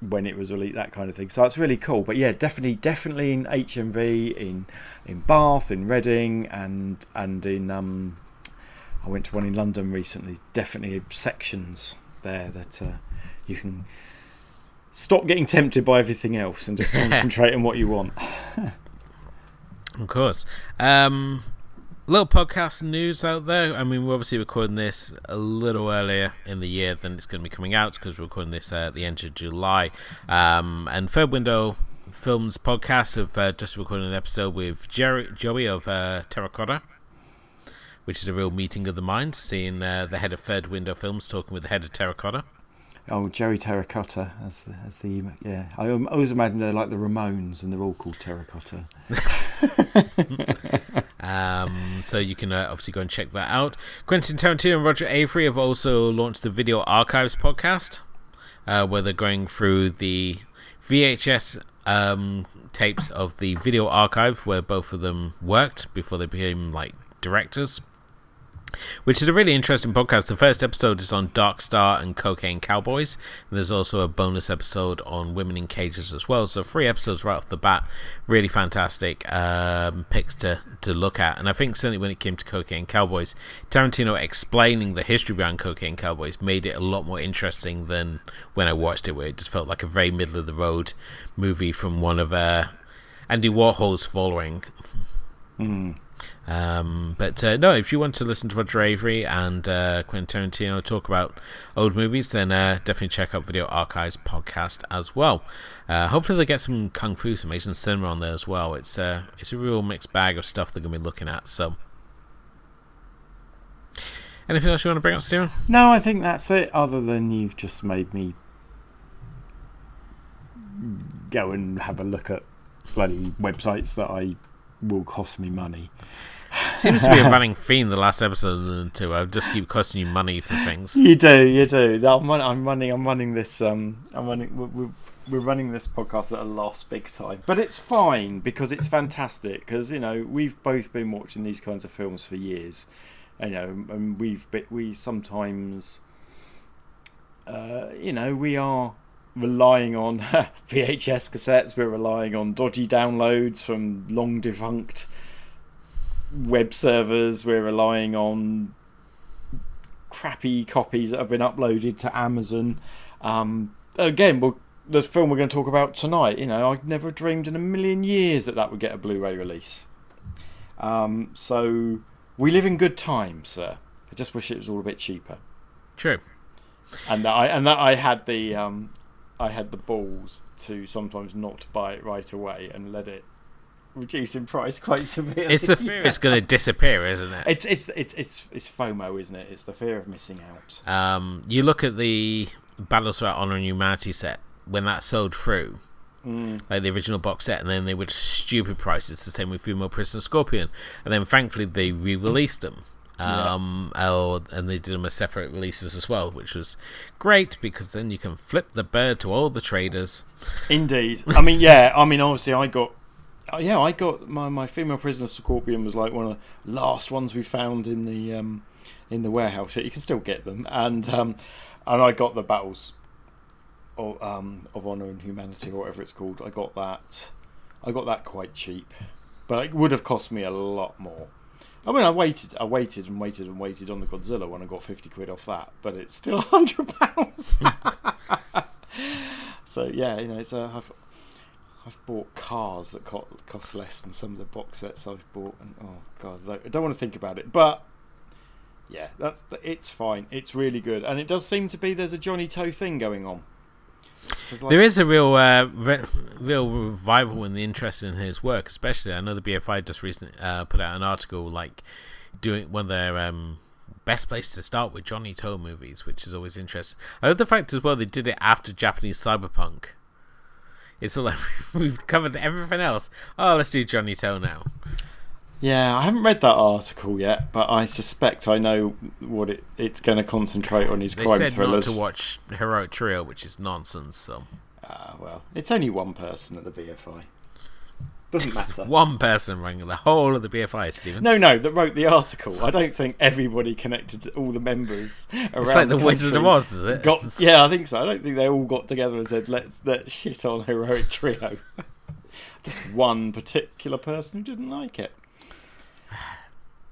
when it was released, that kind of thing. So that's really cool. But yeah, definitely, definitely in HMV, in in Bath, in Reading, and and in um, I went to one in London recently. Definitely sections there that uh, you can stop getting tempted by everything else and just concentrate on what you want. Of course. Um, little podcast news out there. I mean, we're obviously recording this a little earlier in the year than it's going to be coming out because we're recording this uh, at the end of July. Um, and Third Window Films podcast have uh, just recorded an episode with Jerry, Joey of uh, Terracotta. Which is a real meeting of the minds, seeing uh, the head of Third Window Films talking with the head of Terracotta. Oh, Jerry Terracotta as the, the yeah. I always imagine they're like the Ramones and they're all called Terracotta. Um, so you can uh, obviously go and check that out. Quentin Tarantino and Roger Avary have also launched the Video Archives podcast, uh, where they're going through the VHS um, tapes of the Video Archive, where both of them worked before they became like directors. Which is a really interesting podcast. The first episode is on Dark Star and Cocaine Cowboys. And there's also a bonus episode on Women in Cages as well. So three episodes right off the bat. Really fantastic um, picks to, to look at. And I think certainly when it came to Cocaine Cowboys, Tarantino explaining the history behind Cocaine Cowboys made it a lot more interesting than when I watched it, where it just felt like a very middle of the road movie from one of uh, Andy Warhol's following. Um, but uh, no, if you want to listen to Roger Avary and uh, Quentin Tarantino talk about old movies, then uh, definitely check out Video Archives podcast as well. Uh, hopefully, they get some kung fu, some Asian cinema on there as well. It's uh, it's a real mixed bag of stuff they're going to be looking at. So, anything else you want to bring up, Steven? No, I think that's it. Other than you've just made me go and have a look at bloody websites that I will cost me money. Seems to be a running theme the last episode or two. I just keep costing you money for things. You do, you do. I'm, I'm running. I'm running this. Um, I'm running. We're, we're, we're running this podcast at a loss, big time. But it's fine because it's fantastic. Because you know we've both been watching these kinds of films for years. You know, and we've been, we sometimes, uh, you know, we are relying on VHS cassettes. We're relying on dodgy downloads from long defunct web servers. We're relying on crappy copies that have been uploaded to Amazon. Um, again, we'll, the film we're going to talk about tonight, you know, I never dreamed in a million years that that would get a Blu-ray release. Um, so we live in good times, sir. I just wish it was all a bit cheaper, True. and that I and that I had the um, I had the balls to sometimes not buy it right away and let it reduce in price quite severely. It's the fear it's going to disappear, isn't it? It's it's it's it's it's FOMO, isn't it? It's the fear of missing out. Um, you look at the Battles for Honor and Humanity set when that sold through, Mm. like the original box set, and then they were just stupid prices. The same with Female Prisoner Scorpion, and then thankfully they re-released them. Yeah. Um, oh, and they did them as separate releases as well, which was great because then you can flip the bird to all the traders. Indeed. I mean, yeah. I mean, obviously, I got. Oh, Yeah, I got my, my female prisoner scorpion was like one of the last ones we found in the um, in the warehouse. You can still get them, and um, and I got the battles of um, of honor and humanity, or whatever it's called. I got that. I got that quite cheap, but it would have cost me a lot more. I mean, I waited, I waited and waited and waited on the Godzilla when I got fifty quid off that, but it's still hundred pounds. so yeah, you know, it's uh, I've I've bought cars that co- cost less than some of the box sets I've bought, and oh god, I don't, want to think about it, but yeah, that's it's fine. It's really good, and it does seem to be there's a Johnnie To thing going on. like, There is a real, uh, re- real revival in the interest in his work, especially. I know the BFI just recently uh, put out an article like doing one of their um, best place to start with Johnnie To movies, which is always interesting. I love the fact as well they did it after Japanese cyberpunk. It's all like we've covered everything else. Oh, let's do Johnnie To now. Yeah, I haven't read that article yet, but I suspect I know what it, it's going to concentrate on. His They crime said thrillers. not to watch Heroic Trio, which is nonsense. So Ah, well, it's only one person at the BFI. Doesn't matter. one person running the whole of the BFI, Stephen. No, no, that wrote the article. I don't think everybody connected to all the members around it's like the, the Wizard of Oz, is it? Got, yeah, I think so. I don't think they all got together and said, "Let's let's shit on heroic trio." Just one particular person who didn't like it.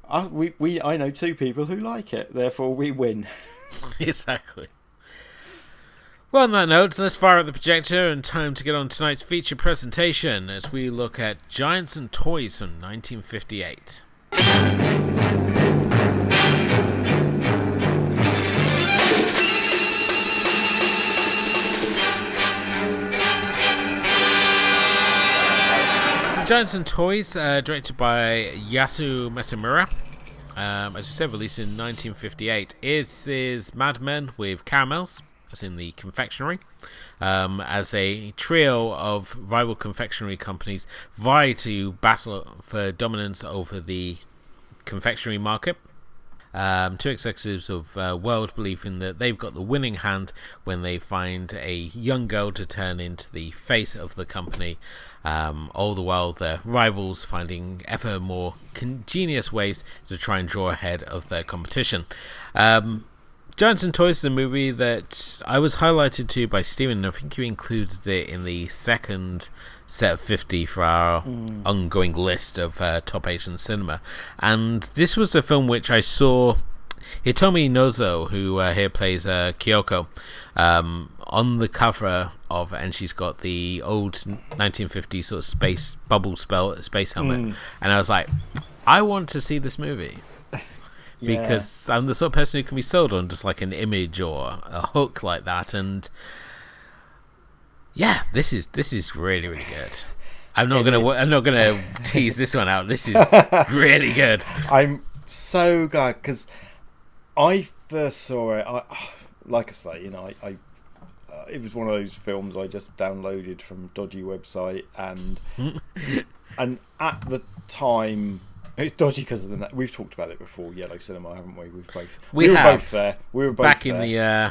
I, we, we, I know two people who like it. Therefore, we win. exactly. Well, on that note, let's fire up the projector and time to get on tonight's feature presentation as we look at Giants and Toys from 1958. So, Giants and Toys, uh, directed by Yasuzo Masumura. Um, as we said, released in 1958. It is Mad Men with caramels, as in the confectionery, um, as a trio of rival confectionery companies vie to battle for dominance over the confectionery market. Um, two executives of uh, World believing that they've got the winning hand when they find a young girl to turn into the face of the company. Um, all the while, their rivals finding ever more ingenious ways to try and draw ahead of their competition. Um, Giants and Toys is a movie that I was highlighted to by Steven, and I think you included it in the second set of 50 for our ongoing list of uh, top Asian cinema. And this was a film which I saw Hitomi Nozoe, who uh, here plays uh, Kyoko, um, on the cover of, and she's got the old 1950s sort of space bubble spell space helmet, and I was like, I want to see this movie because I'm the sort of person who can be sold on just like an image or a hook like that, and yeah, this is this is really really good. I'm not gonna I'm not gonna tease this one out. This is really good. I'm so glad because I first saw it. I, like I say, you know, I, I uh, it was one of those films I just downloaded from dodgy website, and and at the time. It's dodgy because of the. na- We've talked about it before, Yellow Cinema, haven't we? We've both. We were have. both there. We were both Back in there. the uh,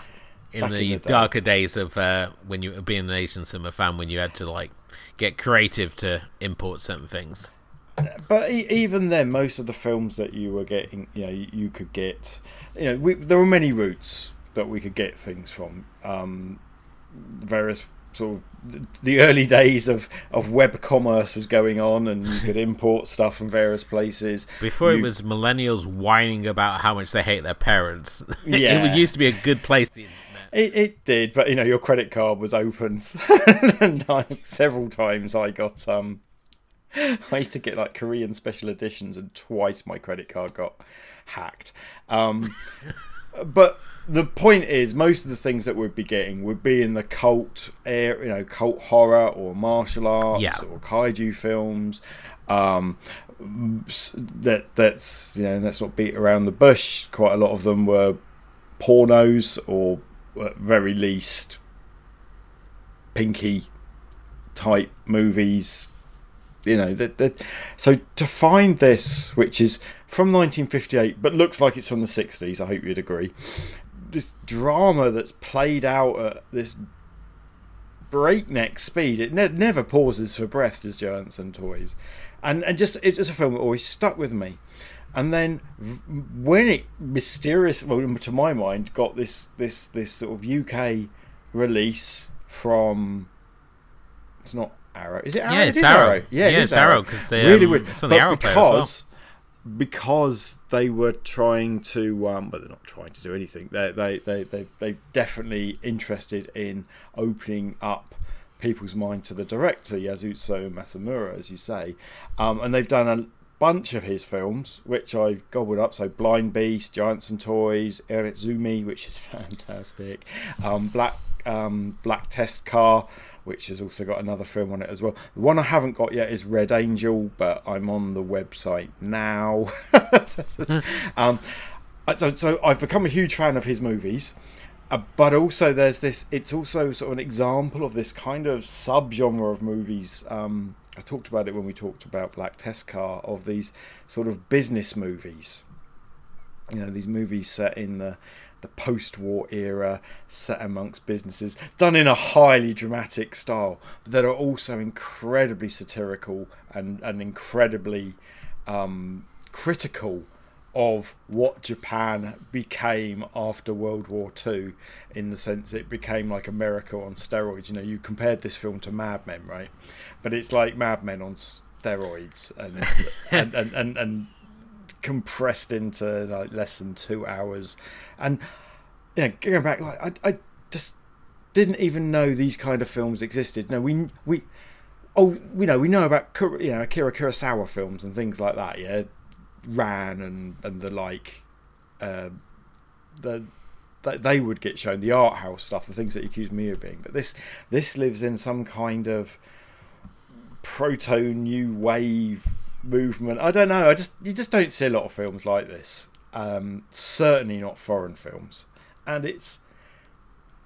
in Back the, in the day. darker days of uh, when you being an Asian cinema fan, when you had to like get creative to import certain things. But e- even then, most of the films that you were getting, you know, you, you could get, you know, we, there were many routes that we could get things from. Um, various sort of the early days of, of web commerce was going on, and you could import stuff from various places. Before it was millennials whining about how much they hate their parents. it Yeah. would used to be a good place. The internet. It, it did, but you know, your credit card was opened, and I, several times I got um, I used to get like Korean special editions, and twice my credit card got hacked. Um, but the point is, most of the things that we'd be getting would be in the cult air, you know, cult horror or martial arts Yeah. or kaiju films. Um, that that's you know let's not beat around the bush. Quite a lot of them were pornos or at very least pinky type movies you know that that so to find this which is from 1958 but looks like it's from the 60s i hope you'd agree this drama that's played out at this breakneck speed it ne- never pauses for breath giants and toys. And and just it's just a film that always stuck with me. And then when it mysterious well to my mind got this this this sort of uk release from it's not arrow is it arrow? Yeah, it's is Arrow. yeah, it Yeah, is it's Arrow, 'cause they, really um, weird. it's on the But Arrow player as well. Because they were trying to um but they're not trying to do anything. They they they they they definitely interested in opening up people's mind to the director Yasuzo Masumura as you say. Um and they've done a bunch of his films which I've gobbled up. So Blind Beast Giants and Toys Irezumi which is fantastic. Um Black um Black Test Car which has also got another film on it as well. The one I haven't got yet is Red Angel, but I'm on the website now. um, so, so I've become a huge fan of his movies, Uh, but also, there's this. It's also sort of an example of this kind of subgenre of movies. Um, I talked about it when we talked about Black Test Car of these sort of business movies. You know, these movies set in the the post-war era, set amongst businesses, done in a highly dramatic style, but that are also incredibly satirical and and incredibly um, critical of what Japan became after World War II, in the sense it became like America on steroids. You know, you compared this film to Mad Men, right? But it's like Mad Men on steroids and and, and, and, and compressed into like less than two hours. And you know, going back, like I, I just didn't even know these kind of films existed. No, we we oh, you know, we know about you know Akira Kurosawa films and things like that. Yeah, Ran and and the like, uh, the they would get shown the art house stuff, the things that you accuse me of being. But this this lives in some kind of proto new wave movement. I don't know. I just you just don't see a lot of films like this. Um, certainly not foreign films, and it's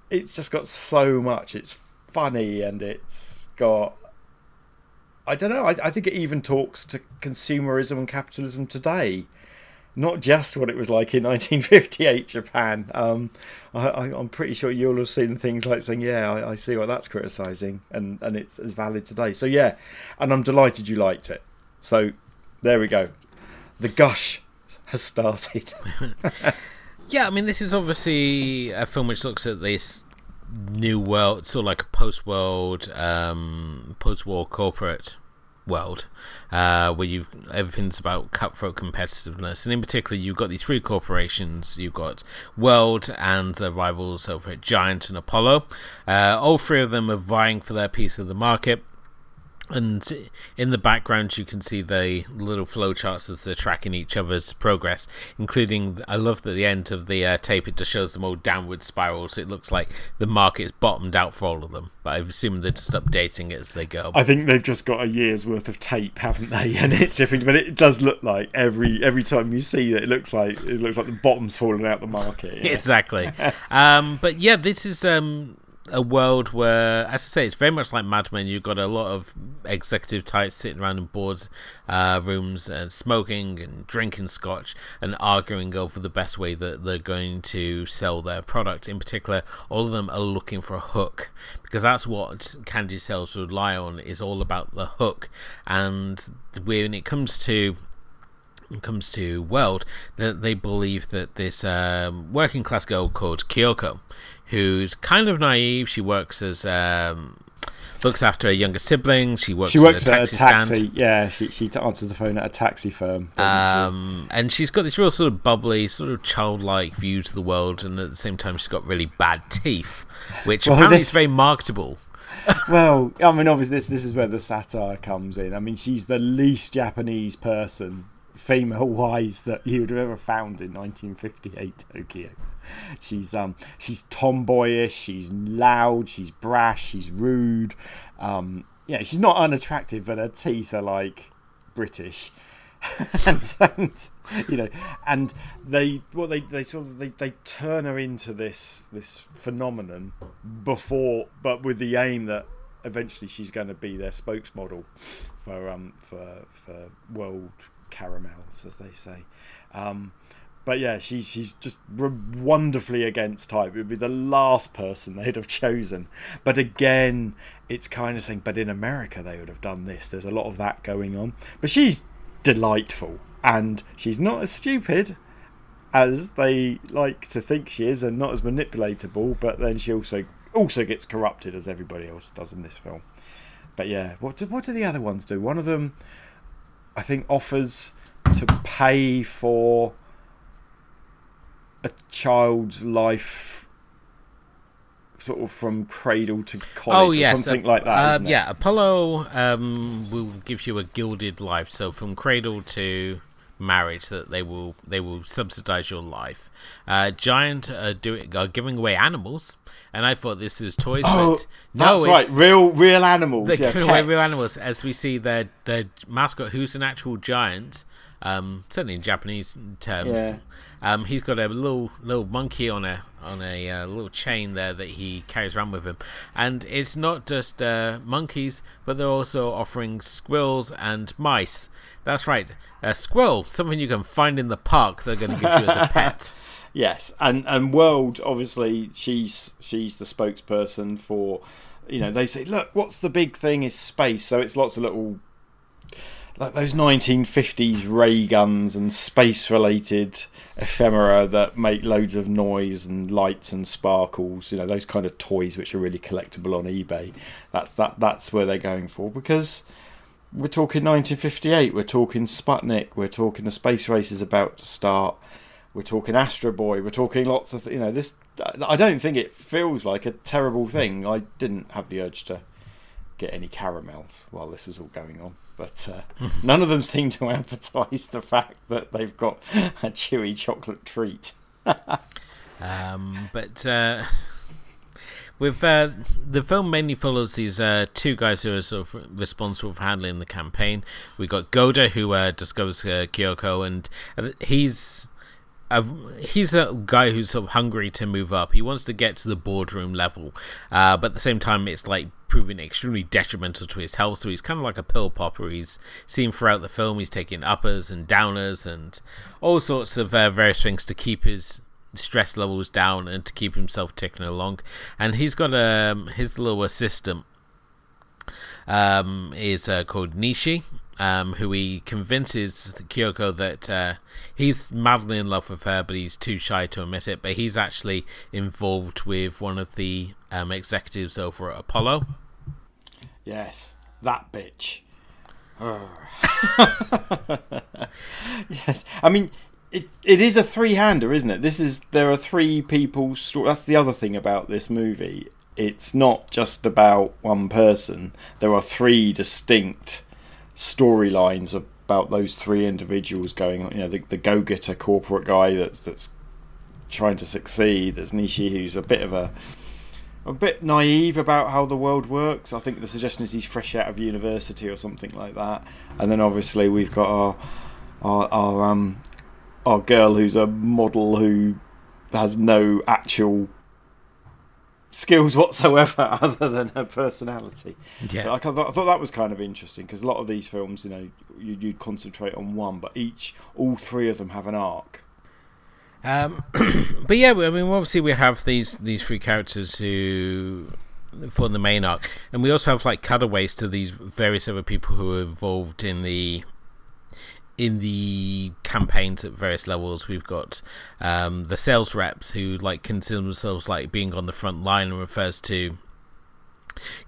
it's just got so much. It's funny and it's got I don't know. I, I think it even talks to consumerism and capitalism today, not just what it was like in 1958 Japan. Um, I, am pretty sure you'll have seen things like saying, "Yeah, I, I see what that's criticizing," and and it's as valid today. So yeah, and I'm delighted you liked it. So there we go. The gush has started. yeah, I mean, this is obviously a film which looks at this new world, sort of like a post-world, um, post-war corporate world, uh, where you everything's about cutthroat competitiveness, and in particular, you've got these three corporations. You've got World and the rivals over at Giant and Apollo. Uh, all three of them are vying for their piece of the market and in the background you can see the little flowcharts as they're tracking each other's progress including i love that the end of the uh, tape it just shows them all downward spirals. It looks like the market's bottomed out for all of them but i assume they're just updating it as they go. I think they've just got a year's worth of tape haven't they? And it's different but it does look like every every time you see it it looks like it looks like the bottom's falling out the market yeah. exactly. Um, but yeah this is um, a world where, as I say, it's very much like Mad Men. You've got a lot of executive types sitting around in boards uh, rooms and smoking and drinking scotch and arguing over the best way that they're going to sell their product. In particular, all of them are looking for a hook because that's what candy sales rely on. Is all about the hook, and when it comes to comes to world that they believe that this um, working class girl called Kyoko who's kind of naive. She works as um, looks after a younger sibling. She works. She works at a taxi, at a taxi stand. Yeah, she she answers the phone at a taxi firm. Um, and she's got this real sort of bubbly, sort of childlike view to the world, and at the same time, she's got really bad teeth, which well, apparently this... is very marketable. well, I mean, obviously, this this is where the satire comes in. I mean, she's the least Japanese person, female wise, that you would have ever found in 1958 Tokyo she's um she's tomboyish, she's loud, she's brash, she's rude. Um, yeah, she's not unattractive, but her teeth are like British. and, and, you know, and they well they, they sort of they, they turn her into this this phenomenon before, but with the aim that eventually she's going to be their spokesmodel for um for for world caramels, as they say. Um, but yeah, she's she's just wonderfully against type. It would be the last person they'd have chosen. But again, it's kind of saying, but in America they would have done this. There's a lot of that going on. But she's delightful, and she's not as stupid as they like to think she is, and not as manipulatable. But then she also also gets corrupted as everybody else does in this film. But yeah, what do, what do the other ones do? One of them, I think, offers to pay for a child's life sort of from cradle to college oh, yes. or something uh, like that. Uh, yeah, Apollo um, will give you a gilded life. So from cradle to marriage, that they will they will subsidize your life. Uh, Giant are doing are giving away animals, and I thought this was toys. Oh, but no, that's right, real real animals. They're yeah, giving away real animals, as we see their their mascot, who's an actual giant Um, certainly in Japanese terms. Yeah. Um, he's got a little little monkey on a on a uh, little chain there that he carries around with him, and it's not just uh, monkeys, but they're also offering squirrels and mice. That's right, a squirrel, something you can find in the park. They're going to give you as a pet. Yes, and and World obviously she's she's the spokesperson for, you know, they say, look, what's the big thing is space. So it's lots of little, like those 1950s ray guns and space related ephemera that make loads of noise and lights and sparkles. You know, those kind of toys which are really collectible on eBay. That's that that's where they're going for because. We're talking 1958. We're talking Sputnik. We're talking the space race is about to start we're talking Astro Boy, we're talking lots of, th- you know, this. I don't think it feels like a terrible thing. I didn't have the urge to get any caramels while this was all going on, but uh, none of them seem to advertise the fact that they've got a chewy chocolate treat. um, but uh, with uh, the film mainly follows these uh, two guys who are sort of responsible for handling the campaign. We got Goda who uh, discovers uh, Kyoko, and uh, he's a, he's a guy who's sort of hungry to move up. He wants to get to the boardroom level, uh, but at the same time, it's like proving extremely detrimental to his health. So he's kind of like a pill popper. He's seen throughout the film. He's taking uppers and downers and all sorts of uh, various things to keep his stress levels down and to keep himself ticking along. And he's got um, his little assistant um, is uh, called Nishi, um, who he convinces Kyoko that uh, he's madly in love with her, but he's too shy to admit it. But he's actually involved with one of the um, executives over at Apollo. Yes, that bitch. yes, I mean it. It is a three-hander, isn't it? This is there are three people. That's the other thing about this movie. It's not just about one person. There are three distinct storylines about those three individuals going on. You know, the, the go-getter corporate guy that's that's trying to succeed. There's Nishi, who's a bit of a a bit naive about how the world works. I think the suggestion is he's fresh out of university or something like that. And then obviously we've got our our, our um our girl who's a model who has no actual skills whatsoever other than her personality. Yeah. I, thought, I thought that was kind of interesting because a lot of these films, you know, you, you'd concentrate on one, but each, all three of them have an arc. Um, but yeah, I mean, obviously we have these these three characters who for the main arc, and we also have like cutaways to these various other people who are involved in the in the campaigns at various levels. We've got um, the sales reps who like consider themselves like being on the front line and refers to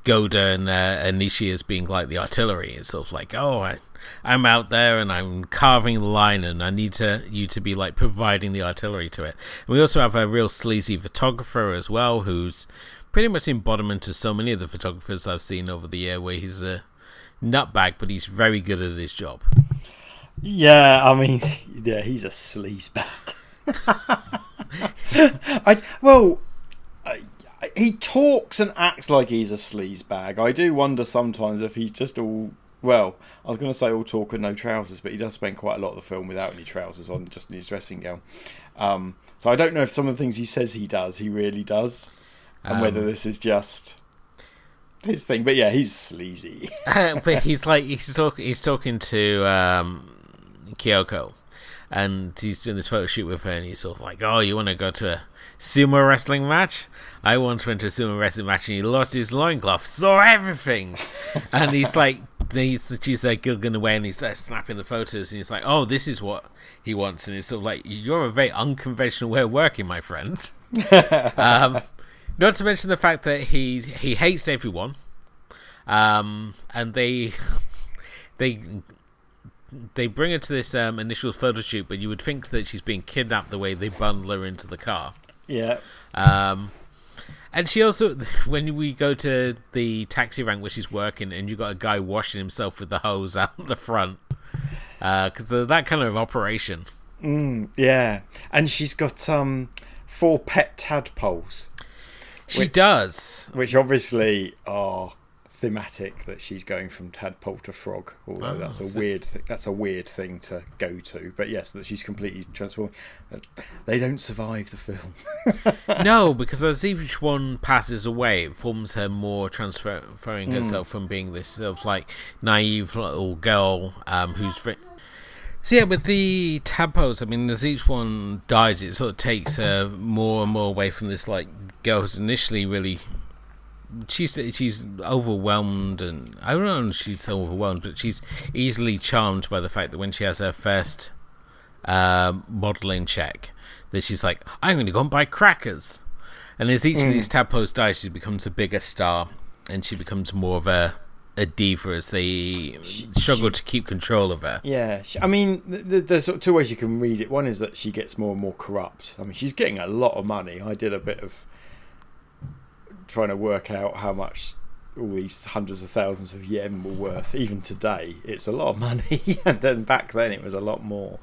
Goda and uh, Anishi as being like the artillery. It's sort of like, oh, I, I'm out there and I'm carving the line, and I need to you to be like providing the artillery to it. And we also have a real sleazy photographer as well, who's pretty much embodiment of so many of the photographers I've seen over the year, where he's a nutbag, but he's very good at his job. Yeah, I mean, yeah, he's a sleazebag. I well, he talks and acts like he's a sleazebag. I do wonder sometimes if he's just all well. I was going to say all talk and no trousers, but he does spend quite a lot of the film without any trousers on, just in his dressing gown. Um, so I don't know if some of the things he says he does, he really does, and Um, whether this is just his thing. But yeah, he's sleazy. but he's like he's talking he's talking to um, Kyoko, and he's doing this photo shoot with her, and he's sort of like, "Oh, you want to go to a sumo wrestling match? I once went to a sumo wrestling match, and he lost his loincloth, saw everything." and he's like, he's she's like giggling away, and he's uh, snapping the photos, and he's like, "Oh, this is what he wants," and it's sort of like, "You're a very unconventional way of working, my friend." um, not to mention the fact that he he hates everyone, um, and they they they bring her to this um, initial photo shoot, but you would think that she's being kidnapped the way they bundle her into the car. Yeah, Um, and she also, when we go to the taxi rank where she's working, and you got a guy washing himself with the hose out the front, because uh, that kind of operation. mm, yeah, and she's got um four pet tadpoles. She Which- does. which obviously are thematic that she's going from tadpole to frog. Although Oh, that's a so- weird, th- that's a weird thing to go to. But yes, that she's completely transformed. They don't survive the film. no, because as each one passes away, it forms her more transferring Hmm. herself from being this sort of like naive little girl um, who's. Very... So yeah, with the tadpoles, I mean, as each one dies, it sort of takes her more and more away from this like girl who's initially really. She's she's overwhelmed, and I don't know if she's overwhelmed, but she's easily charmed by the fact that when she has her first um, modeling check, that she's like, I'm going to go and buy crackers. And as each of these tadpoles die, she becomes a bigger star, and she becomes more of a a diva as they struggle to keep control of her. Yeah, she, I mean, th- th- there's sort of two ways you can read it. One is that she gets more and more corrupt. I mean, she's getting a lot of money. I did a bit of trying to work out how much all these hundreds of thousands of yen were worth. Even today, it's a lot of money, and then back then it was a lot more.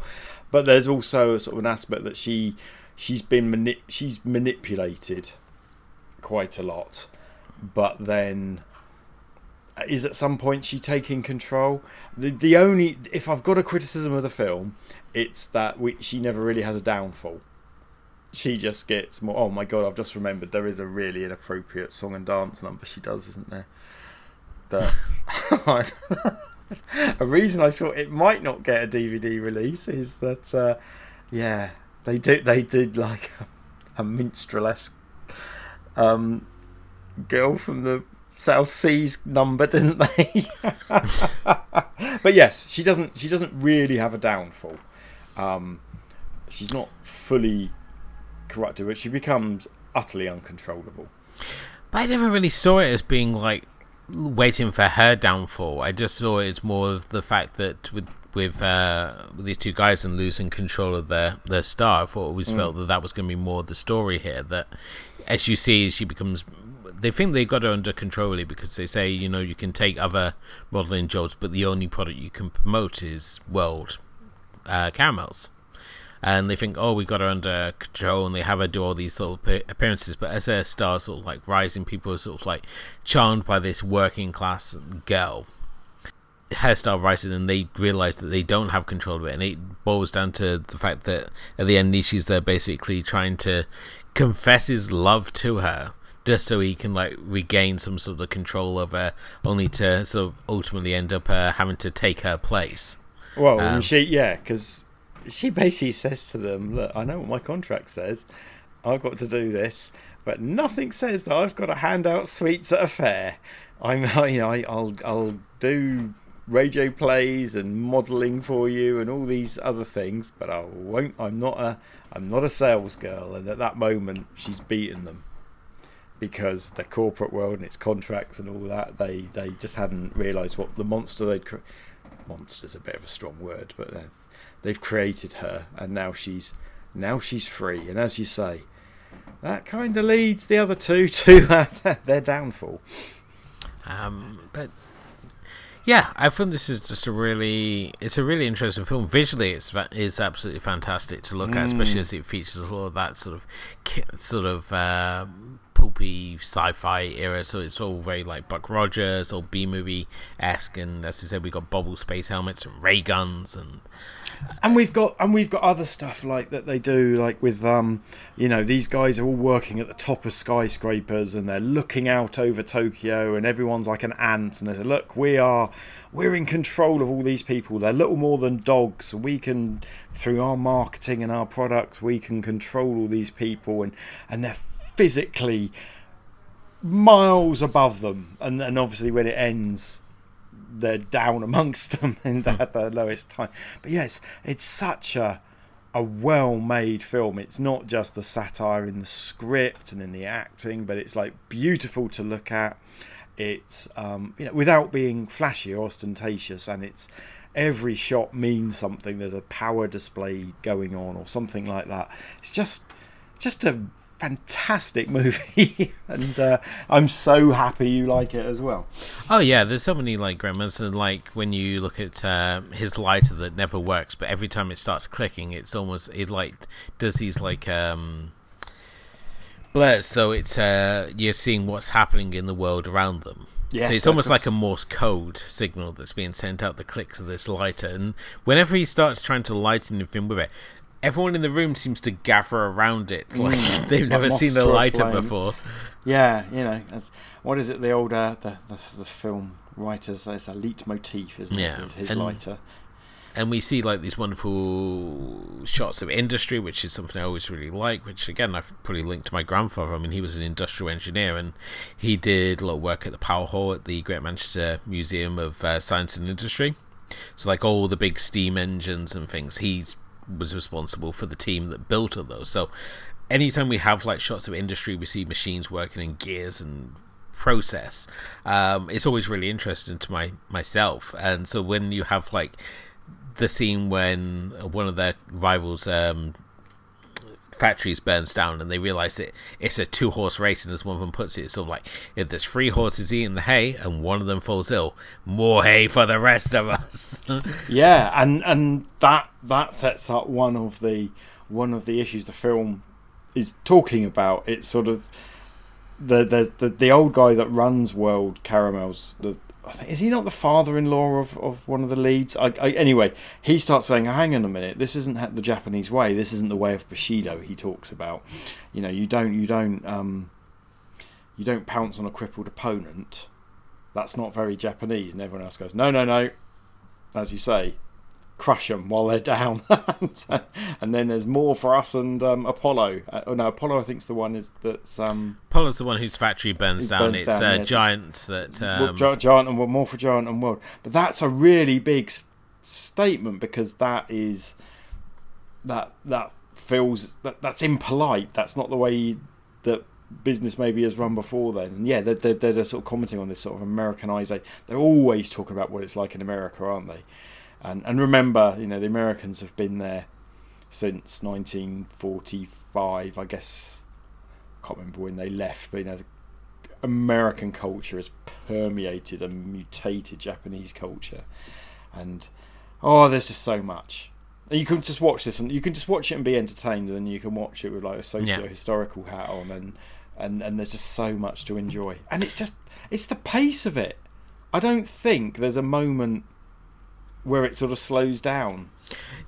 But there's also sort of an aspect that she she's been manip- she's manipulated quite a lot, but then uh, is at some point she taking control. The the only if I've got a criticism of the film, it's that we, she never really has a downfall. She just gets more. Oh my god! I've just remembered there is a really inappropriate song and dance number she does, isn't there? That a reason I thought it might not get a DVD release is that uh, yeah they do they did like a, a minstrelesque um, girl from the South Seas number, didn't they? but yes, she doesn't. She doesn't really have a downfall. Um, she's not fully corrupted, but she becomes utterly uncontrollable. But I never really saw it as being like waiting for her downfall. I just saw it as more of the fact that with with, uh, with these two guys and losing control of their their star, I thought always felt that that was going to be more the story here. That as you see, she becomes. They think they got her under control really because they say you know you can take other modeling jobs, but the only product you can promote is world uh, caramels and they think, oh, we got her under control, and they have her do all these sort of appearances. But as her star sort of like rising, people are sort of like charmed by this working class girl. Hairstyle star rises, and they realize that they don't have control of it, and it boils down to the fact that at the end, Nishi's there basically trying to confess his love to her. Just so he can like regain some sort of control over, her, only to sort of ultimately end up uh, having to take her place. Well, Um, and she yeah, because she basically says to them, "Look, I know what my contract says. I've got to do this, but nothing says that I've got to hand out sweets at a fair. I'm, you know, I, I'll, I'll do radio plays and modelling for you and all these other things, but I won't. I'm not a, I'm not a sales girl. And at that moment, she's beaten them because the corporate world and its contracts and all that, they, they just hadn't realised what the monster they'd. Cre- monster's a bit of a strong word, but they've, created her, and now she's now she's free. And as you say, that kind of leads the other two to uh, their downfall. Um, but yeah, I think this is just a really it's a really interesting film. Visually, it's it's absolutely fantastic to look at, especially as it features a lot of that sort of sort of uh, pulpy sci-fi era. So it's all very like Buck Rogers or B movie esque, and as we said, we got bubble space helmets and ray guns and And we've got and we've got other stuff like that they do, like with um, you know, these guys are all working at the top of skyscrapers and they're looking out over Tokyo, and everyone's like an ant, and they say, "Look, we are, we're in control of all these people. They're little more than dogs. We can, through our marketing and our products, we can control all these people, and and they're physically miles above them. And then obviously when it ends." They're down amongst them in the, at the lowest time. But yes, it's such a a well-made film. It's not just the satire in the script and in the acting, but it's like beautiful to look at. It's um, you know without being flashy or ostentatious, and it's every shot means something. There's a power display going on or something like that. It's just just a fantastic movie, and uh, I'm so happy you like it as well. Oh yeah, there's so many like gremlins, and like when you look at uh, his lighter that never works, but every time it starts clicking, it's almost it like does these like um blurred, so it's uh, you're seeing what's happening in the world around them. Yes, so it's almost like a. Morse code signal that's being sent out the clicks of this lighter. And whenever he starts trying to light anything with it, everyone in the room seems to gather around it like they've never seen a lighter flame. before. Yeah, you know, that's, what is it? The old uh, the, the the film writers. It's a leitmotif, isn't Yeah, it? Is his and- lighter. and we see like these wonderful shots of industry, which is something I always really like. Which again, I've probably linked to my grandfather. I mean, he was an industrial engineer, and he did a lot of work at the Power Hall at the Great Manchester Museum of uh, Science and Industry. So, like all the big steam engines and things, he was responsible for the team that built all those. So, anytime we have like shots of industry, we see machines working in gears and process. Um, it's always really interesting to my myself. And so when you have like the scene when one of their rivals um, factories burns down and they realize that it's a two horse race and as one of them puts it it's sort of like if there's three horses eating the hay and one of them falls ill more hay for the rest of us Yeah, and and that that sets up one of the one of the issues the film is talking about. It's sort of the the the, the old guy that runs World Caramels. The think, is he not the father-in-law of, of one of the leads? I, I, anyway, he starts saying, "Hang on a minute, this isn't the Japanese way. This isn't the way of Bushido." He talks about, you know, you don't you don't um, you don't pounce on a crippled opponent. That's not very Japanese. And everyone else goes, "No, no, no." As you say, crush them while they're down. and then there's more for us and um, Apollo. Uh, oh no, Apollo I think's the one is that's um, Apollo's the one whose factory burns down burns it's down, uh, giant that um, Gi- Giant and more for Giant and World. But that's a really big s- statement because that is that that feels that that's impolite. That's not the way that business maybe has run before then. And yeah, they're, they're, they're sort of commenting on this sort of Americanization. They're always talking about what it's like in America, aren't they? And and remember, you know, the Americans have been there since 1945. I guess I can't remember when they left, but you know, the American culture has permeated and mutated Japanese culture, and oh, there's just so much. And you can just watch this, and you can just watch it and be entertained, and then you can watch it with like a socio-historical hat on, and and and there's just so much to enjoy. And it's just it's the pace of it. I don't think there's a moment where it sort of slows down.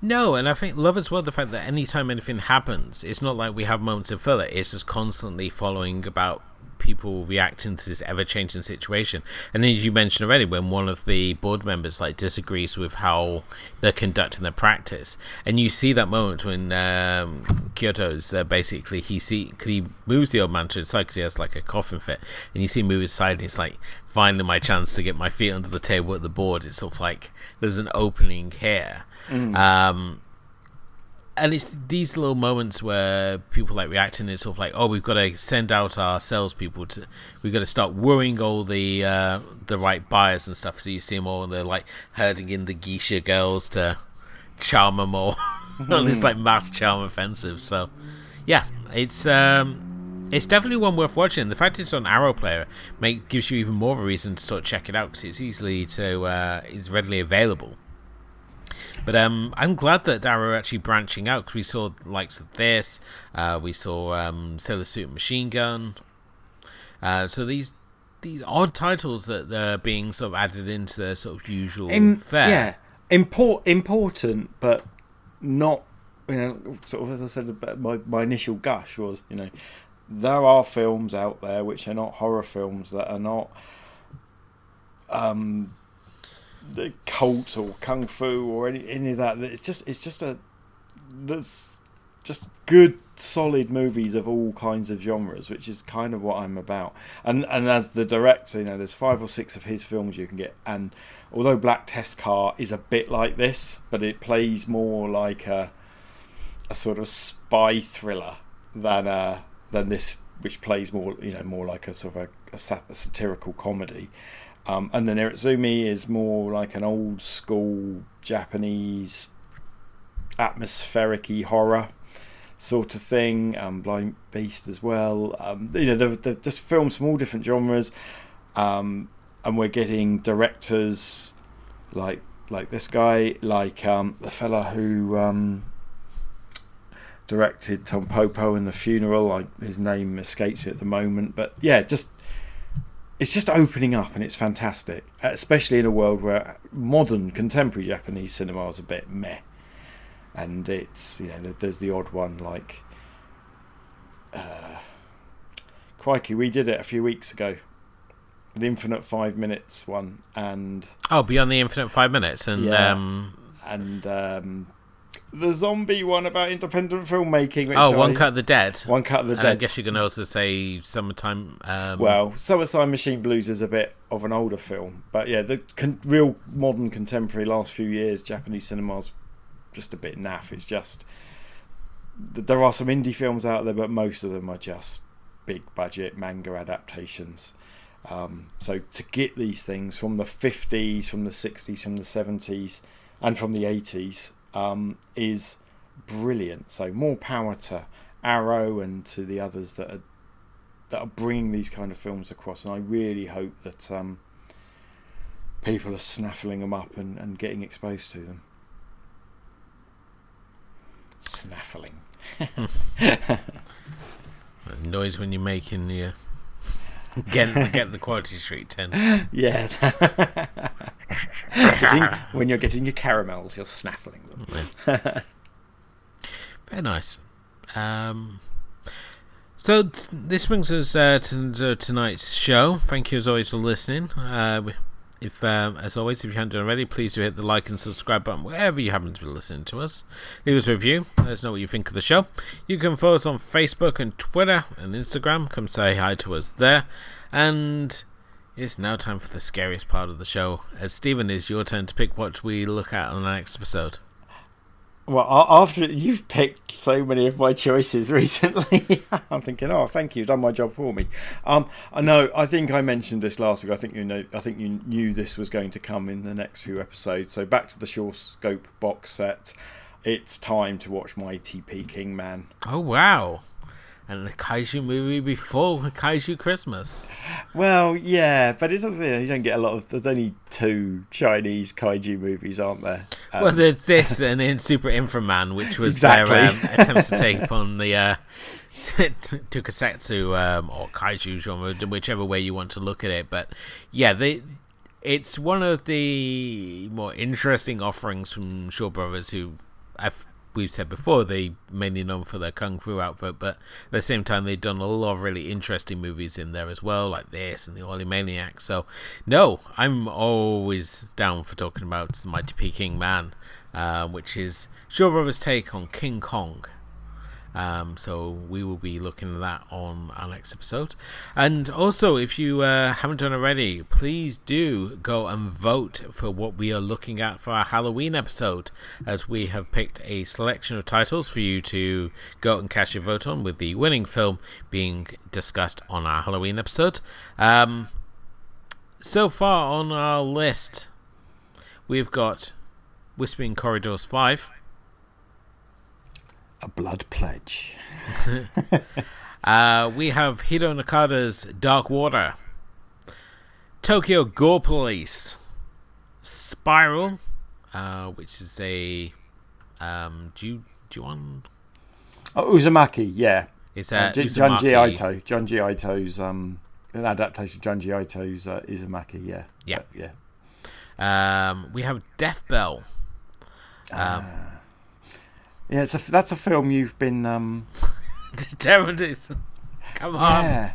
No, and I think love as well the fact that anytime anything happens, it's not like we have moments of filler. It's just constantly following about people reacting to this ever changing situation. And as you mentioned already, when one of the board members like disagrees with how they're conducting their practice, and you see that moment when um, Kyoto's uh, basically he see he moves the old man to his side because he has like a coffin fit, and you see him move his side, and he's like finally my chance to get my feet under the table at the board. It's sort of like there's an opening here. Um, and it's these little moments where people like reacting. It's sort of like, oh, we've got to send out our salespeople to. We've got to start wooing all the uh, the right buyers and stuff. So you see them all, and they're like herding in the geisha girls to charm them all on this like mass charm offensive. So yeah, it's um, it's definitely one worth watching. The fact it's on Arrow Player make gives you even more of a reason to sort of check it out because it's easily to uh, it's readily available. But um, I'm glad that Arrow are actually branching out because we saw likes of this, uh, we saw um, Sailor Suit and Machine Gun. Uh, so these these odd titles that are being sort of added into their sort of usual Im- fare. Yeah, import important, but not. You know, sort of as I said, my my initial gush was, you know, there are films out there which are not horror films that are not um the cult or kung fu or any any of that. It's just it's just a that's just good solid movies of all kinds of genres, which is kind of what I'm about. And and as the director, you know, there's five or six of his films you can get, and although Black Test Car is a bit like this, but it plays more like a a sort of spy thriller than uh than this, which plays more you know more like a sort of a, a, a satirical comedy. Um, and then Irezumi is more like an old school Japanese atmospheric horror sort of thing. Um, Blind Beast as well. Um, you know, they're, they're just films from all different genres, um, and we're getting directors like like this guy, like um, the fella who um, directed Tampopo and the funeral. I, his name escapes me at the moment, but yeah, just it's just opening up and it's fantastic, especially in a world where modern contemporary Japanese cinema is a bit meh, and it's you know there's the odd one like. Uh, crikey, we did it a few weeks ago the infinite five minutes one and oh beyond the infinite five minutes and Yeah. um and um, the zombie one about independent filmmaking. Which oh one I- cut of the dead one cut of the And I guess you can also say summertime um well, Summertime Machine Blues is a bit of an older film, but yeah, the con- real modern contemporary last few years Japanese cinema's just a bit naff. It's just there are some indie films out there, but most of them are just big budget manga adaptations. Um, so to get these things from the 50s, from the 60s, from the 70s, and from the 80s um, is brilliant. So more power to Arrow and to the others that are that are bringing these kind of films across. And I really hope that um, people are snaffling them up and, and getting exposed to them. Snaffling. noise when you're making your get get the quality street 10 Yeah. Getting- when you're getting your caramels, you're snaffling Very nice. Um, so t- this brings us uh, to, to tonight's show. Thank you as always for listening. Uh, if, um, as always, if you haven't done already, please do hit the like and subscribe button wherever you happen to be listening to us. Leave us a review. Let us know what you think of the show. You can follow us on Facebook and Twitter and Instagram. Come say hi to us there. And it's now time for the scariest part of the show. As Stephen, is your turn to pick what we look at on the next episode. Well, after you've picked so many of my choices recently, I'm thinking, oh, thank you, done my job for me. Um, I know. I think I mentioned this last week. I think you know. I think you knew this was going to come in the next few episodes. So back to the Shawscope box set. It's time to watch Mighty Peking Man. Oh wow! And the kaiju movie before Kaiju Christmas. Well, yeah, but it's you, know, you don't get a lot of. There's only two Chinese kaiju movies, aren't there? Um, well, there's this and in Super Inframan, which was Exactly. their um, attempts to take on the uh, tokusatsu um, or kaiju genre, whichever way you want to look at it. But yeah, they. It's one of the more interesting offerings from Shaw Brothers, who I've, we've said before they mainly known for their kung fu output, but at the same time they've done a lot of really interesting movies in there as well, like this and the Oily Maniac. So no, I'm always down for talking about the Mighty Peking Man, uh, which is Shaw Brothers' take on King Kong. Um, so we will be looking at that on our next episode. And also, if you uh, haven't done already, please do go and vote for what we are looking at for our Halloween episode, as we have picked a selection of titles for you to go and cast your vote on, with the winning film being discussed on our Halloween episode. Um, so far on our list, we've got Whispering Corridors 5. A blood pledge. Uh, we have Hideo Nakata's Dark Water, Tokyo Gore Police, Spiral, uh, which is a um, Ju Juon. Oh, Uzumaki, yeah. It's Uh, J- Junji Ito. Junji Ito's um, an adaptation of Junji Ito's uh, Uzumaki, yeah. Yeah. But, yeah. Um, we have Death Bell. Um, Yeah, it's a, that's a film you've been. Um, Terrorist. Come on. yeah.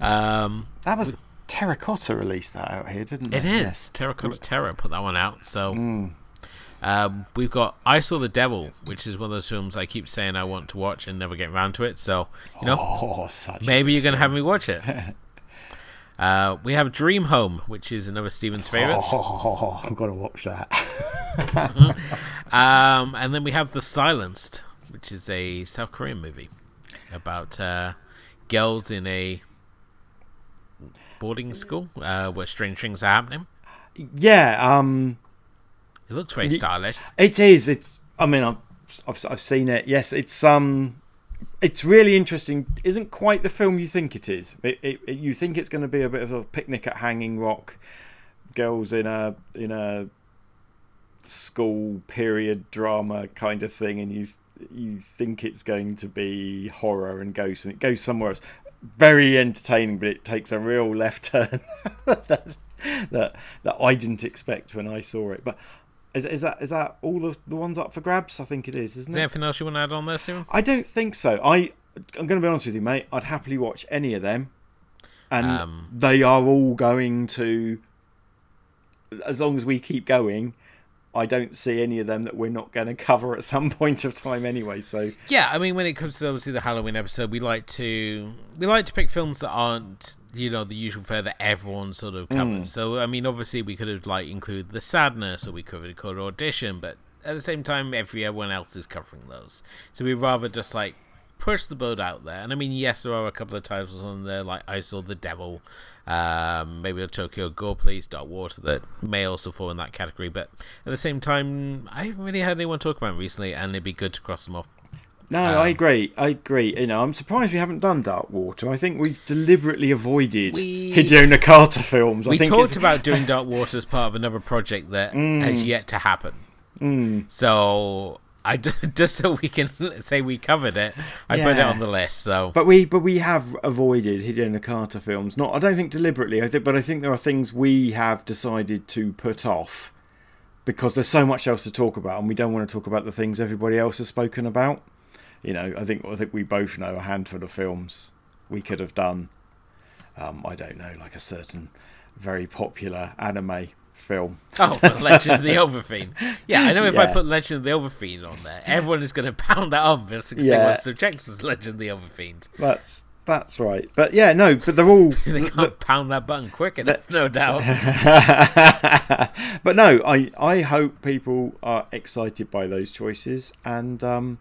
Um, That was Terracotta released that out here, didn't it it? is Terracotta Terror put that one out. So Mm. Um, we've got I Saw the Devil, which is one of those films I keep saying I want to watch and never get around to it. So, you know, Oh, such. maybe you're going to have me watch it. Uh, we have Dream Home, which is another Steven's favourites. Oh, I've got to watch that. Um, and then we have The Silenced, which is a South Korean movie about uh, girls in a boarding school uh, where strange things are happening. yeah, um, It looks very stylish. it is. It's. I mean, I've, I've I've seen it. Yes, it's um, it's really interesting. Isn't quite the film you think it is. It, it, it- you think it's going to be a bit of a picnic at Hanging Rock, girls in a in a school period drama kind of thing, and you you think it's going to be horror and ghosts, and it goes somewhere else. Very entertaining, but it takes a real left turn that, that that I didn't expect when I saw it. But is, is that is that all the, the ones up for grabs? I think it is, isn't Is it? there anything else you want to add on there, Stephen? I don't think so. I I'm going to be honest with you, mate. I'd happily watch any of them, and Um, they are all going to. As long as we keep going, I don't see any of them that we're not going to cover at some point of time anyway. So Yeah, I mean, when it comes to obviously the Halloween episode, we like to we like to pick films that aren't you know the usual fare that everyone sort of covers. Mm. So I mean, obviously we could have like included the Sadness, or we could have called Audition, but at the same time, everyone else is covering those. So we'd rather just like push the boat out there. And I mean, yes, there are a couple of titles on there like I Saw the Devil, um, maybe a Tokyo Gore Police, Dark Water that may also fall in that category. But at the same time, I haven't really had anyone talk about it recently, and it'd be good to cross them off. no, I agree. I agree. You know, I'm surprised we haven't done Dark Water. I think we've deliberately avoided We- Hideo Nakata films. I we talked it's- about doing Dark Water as part of another project that has yet to happen. Mm. So I just so we can say we covered it, I put it on the list. So But we but we have avoided Hideo Nakata films. Not I don't think deliberately. I think but I think there are things we have decided to put off because there's so much else to talk about and we don't want to talk about the things everybody else has spoken about. You know, I think I think we both know a handful of films we could have done. Um, I don't know, like a certain very popular anime film. oh, Legend of the Overfiend. Yeah, I know if I put Legend of the Overfiend on there, everyone is going to pound that on because they Yeah. want subjects as Legend of the Overfiend. That's that's right. But yeah, no, but they're all They can't pound that button quick enough, no doubt. but no, I I hope people are excited by those choices and um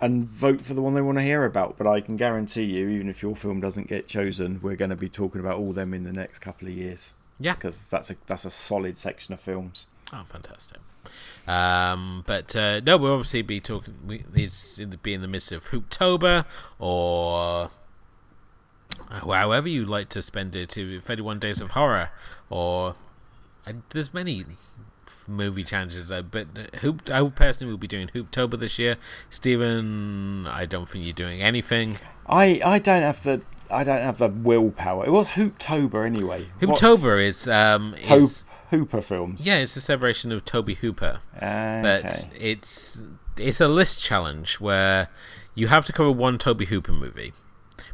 and vote for the one they want to hear about. But I can guarantee you, even if your film doesn't get chosen, we're going to be talking about all them in the next couple of years Yeah. because that's a that's a solid section of films. Oh, fantastic. Um, but uh, no, we'll obviously be talking. We, these in the, be in the midst of Hooptober or uh, however you like to spend it. To 31 Days of Horror or uh, there's many movie challenges. Uh, but uh, Hoop, I personally will be doing Hooptober this year. Stephen, I don't think you're doing anything. I I don't have the I don't have the willpower. It was Hooptober anyway. What's Hooptober is um To- is Hooper films. yeah, it's a celebration of Tobe Hooper. Okay. but it's it's a list challenge where you have to cover one Tobe Hooper movie,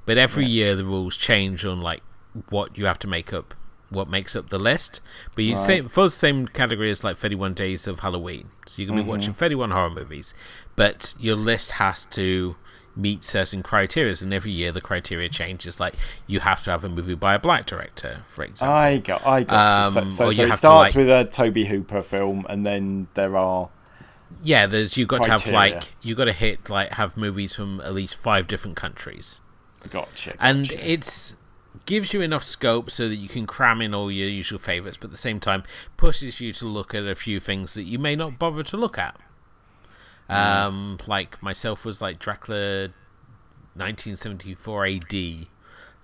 but every year the rules change on like what you have to make up, what makes up the list. But you Right. same for the same category as like Thirty One Days of Halloween, so you can be Mm-hmm. watching Thirty One horror movies, but your list has to meet certain criteria, and every year the criteria changes. Like you have to have a movie by a black director, for example. I got, I got. you. Um, So, so, or so you it have to, starts like- with a Tobe Hooper film, and then there are Yeah, there's You've got to have like you've got to hit like have movies from at least five different countries, gotcha, and gotcha. it's gives you enough scope so that you can cram in all your usual favorites, but at the same time pushes you to look at a few things that you may not bother to look at. Um, like myself was like Dracula, 1974 AD.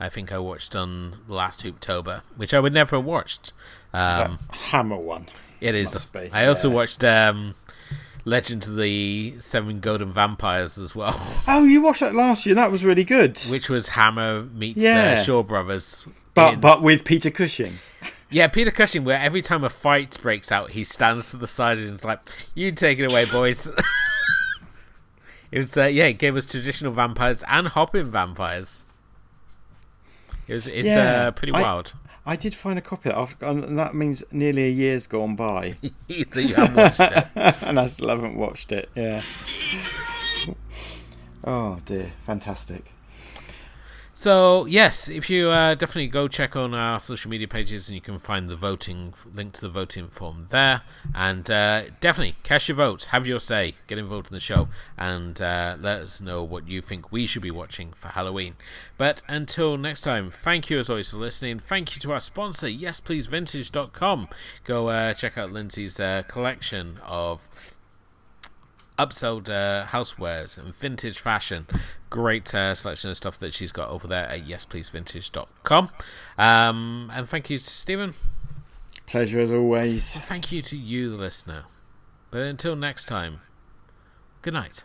I think I watched on the last Hooptober, which I would never have watched. Um, Hammer one. it is. Be, I also yeah. watched um, Legend of the Seven Golden Vampires as well, Oh, you watched that last year? That was really good. which was Hammer meets Yeah. uh, Shaw Brothers. But in- but with Peter Cushing. yeah, Peter Cushing, where every time a fight breaks out, he stands to the side and is like, "You take it away, boys." it was uh, yeah, it gave us traditional vampires and hopping vampires. It was it's Yeah, uh, pretty I- wild. I did find a copy of that, and that means nearly a year's gone by, that you haven't watched it. and I still haven't watched it. Yeah. Oh dear, fantastic. So yes, if you uh, definitely go check on our social media pages, and you can find the voting link to the voting form there. And uh, definitely cast your vote, have your say, get involved in the show, and uh, let us know what you think we should be watching for Halloween. But until next time, thank you as always for listening. Thank you to our sponsor, YesPleaseVintage.com. Go uh, check out Lindsay's uh, collection of upsold uh, housewares and vintage fashion. Great uh, selection of stuff that she's got over there at yespleasevintage.com. Um, and thank you to Stephen. Pleasure as always. Thank you to you, the listener. But until next time, good night.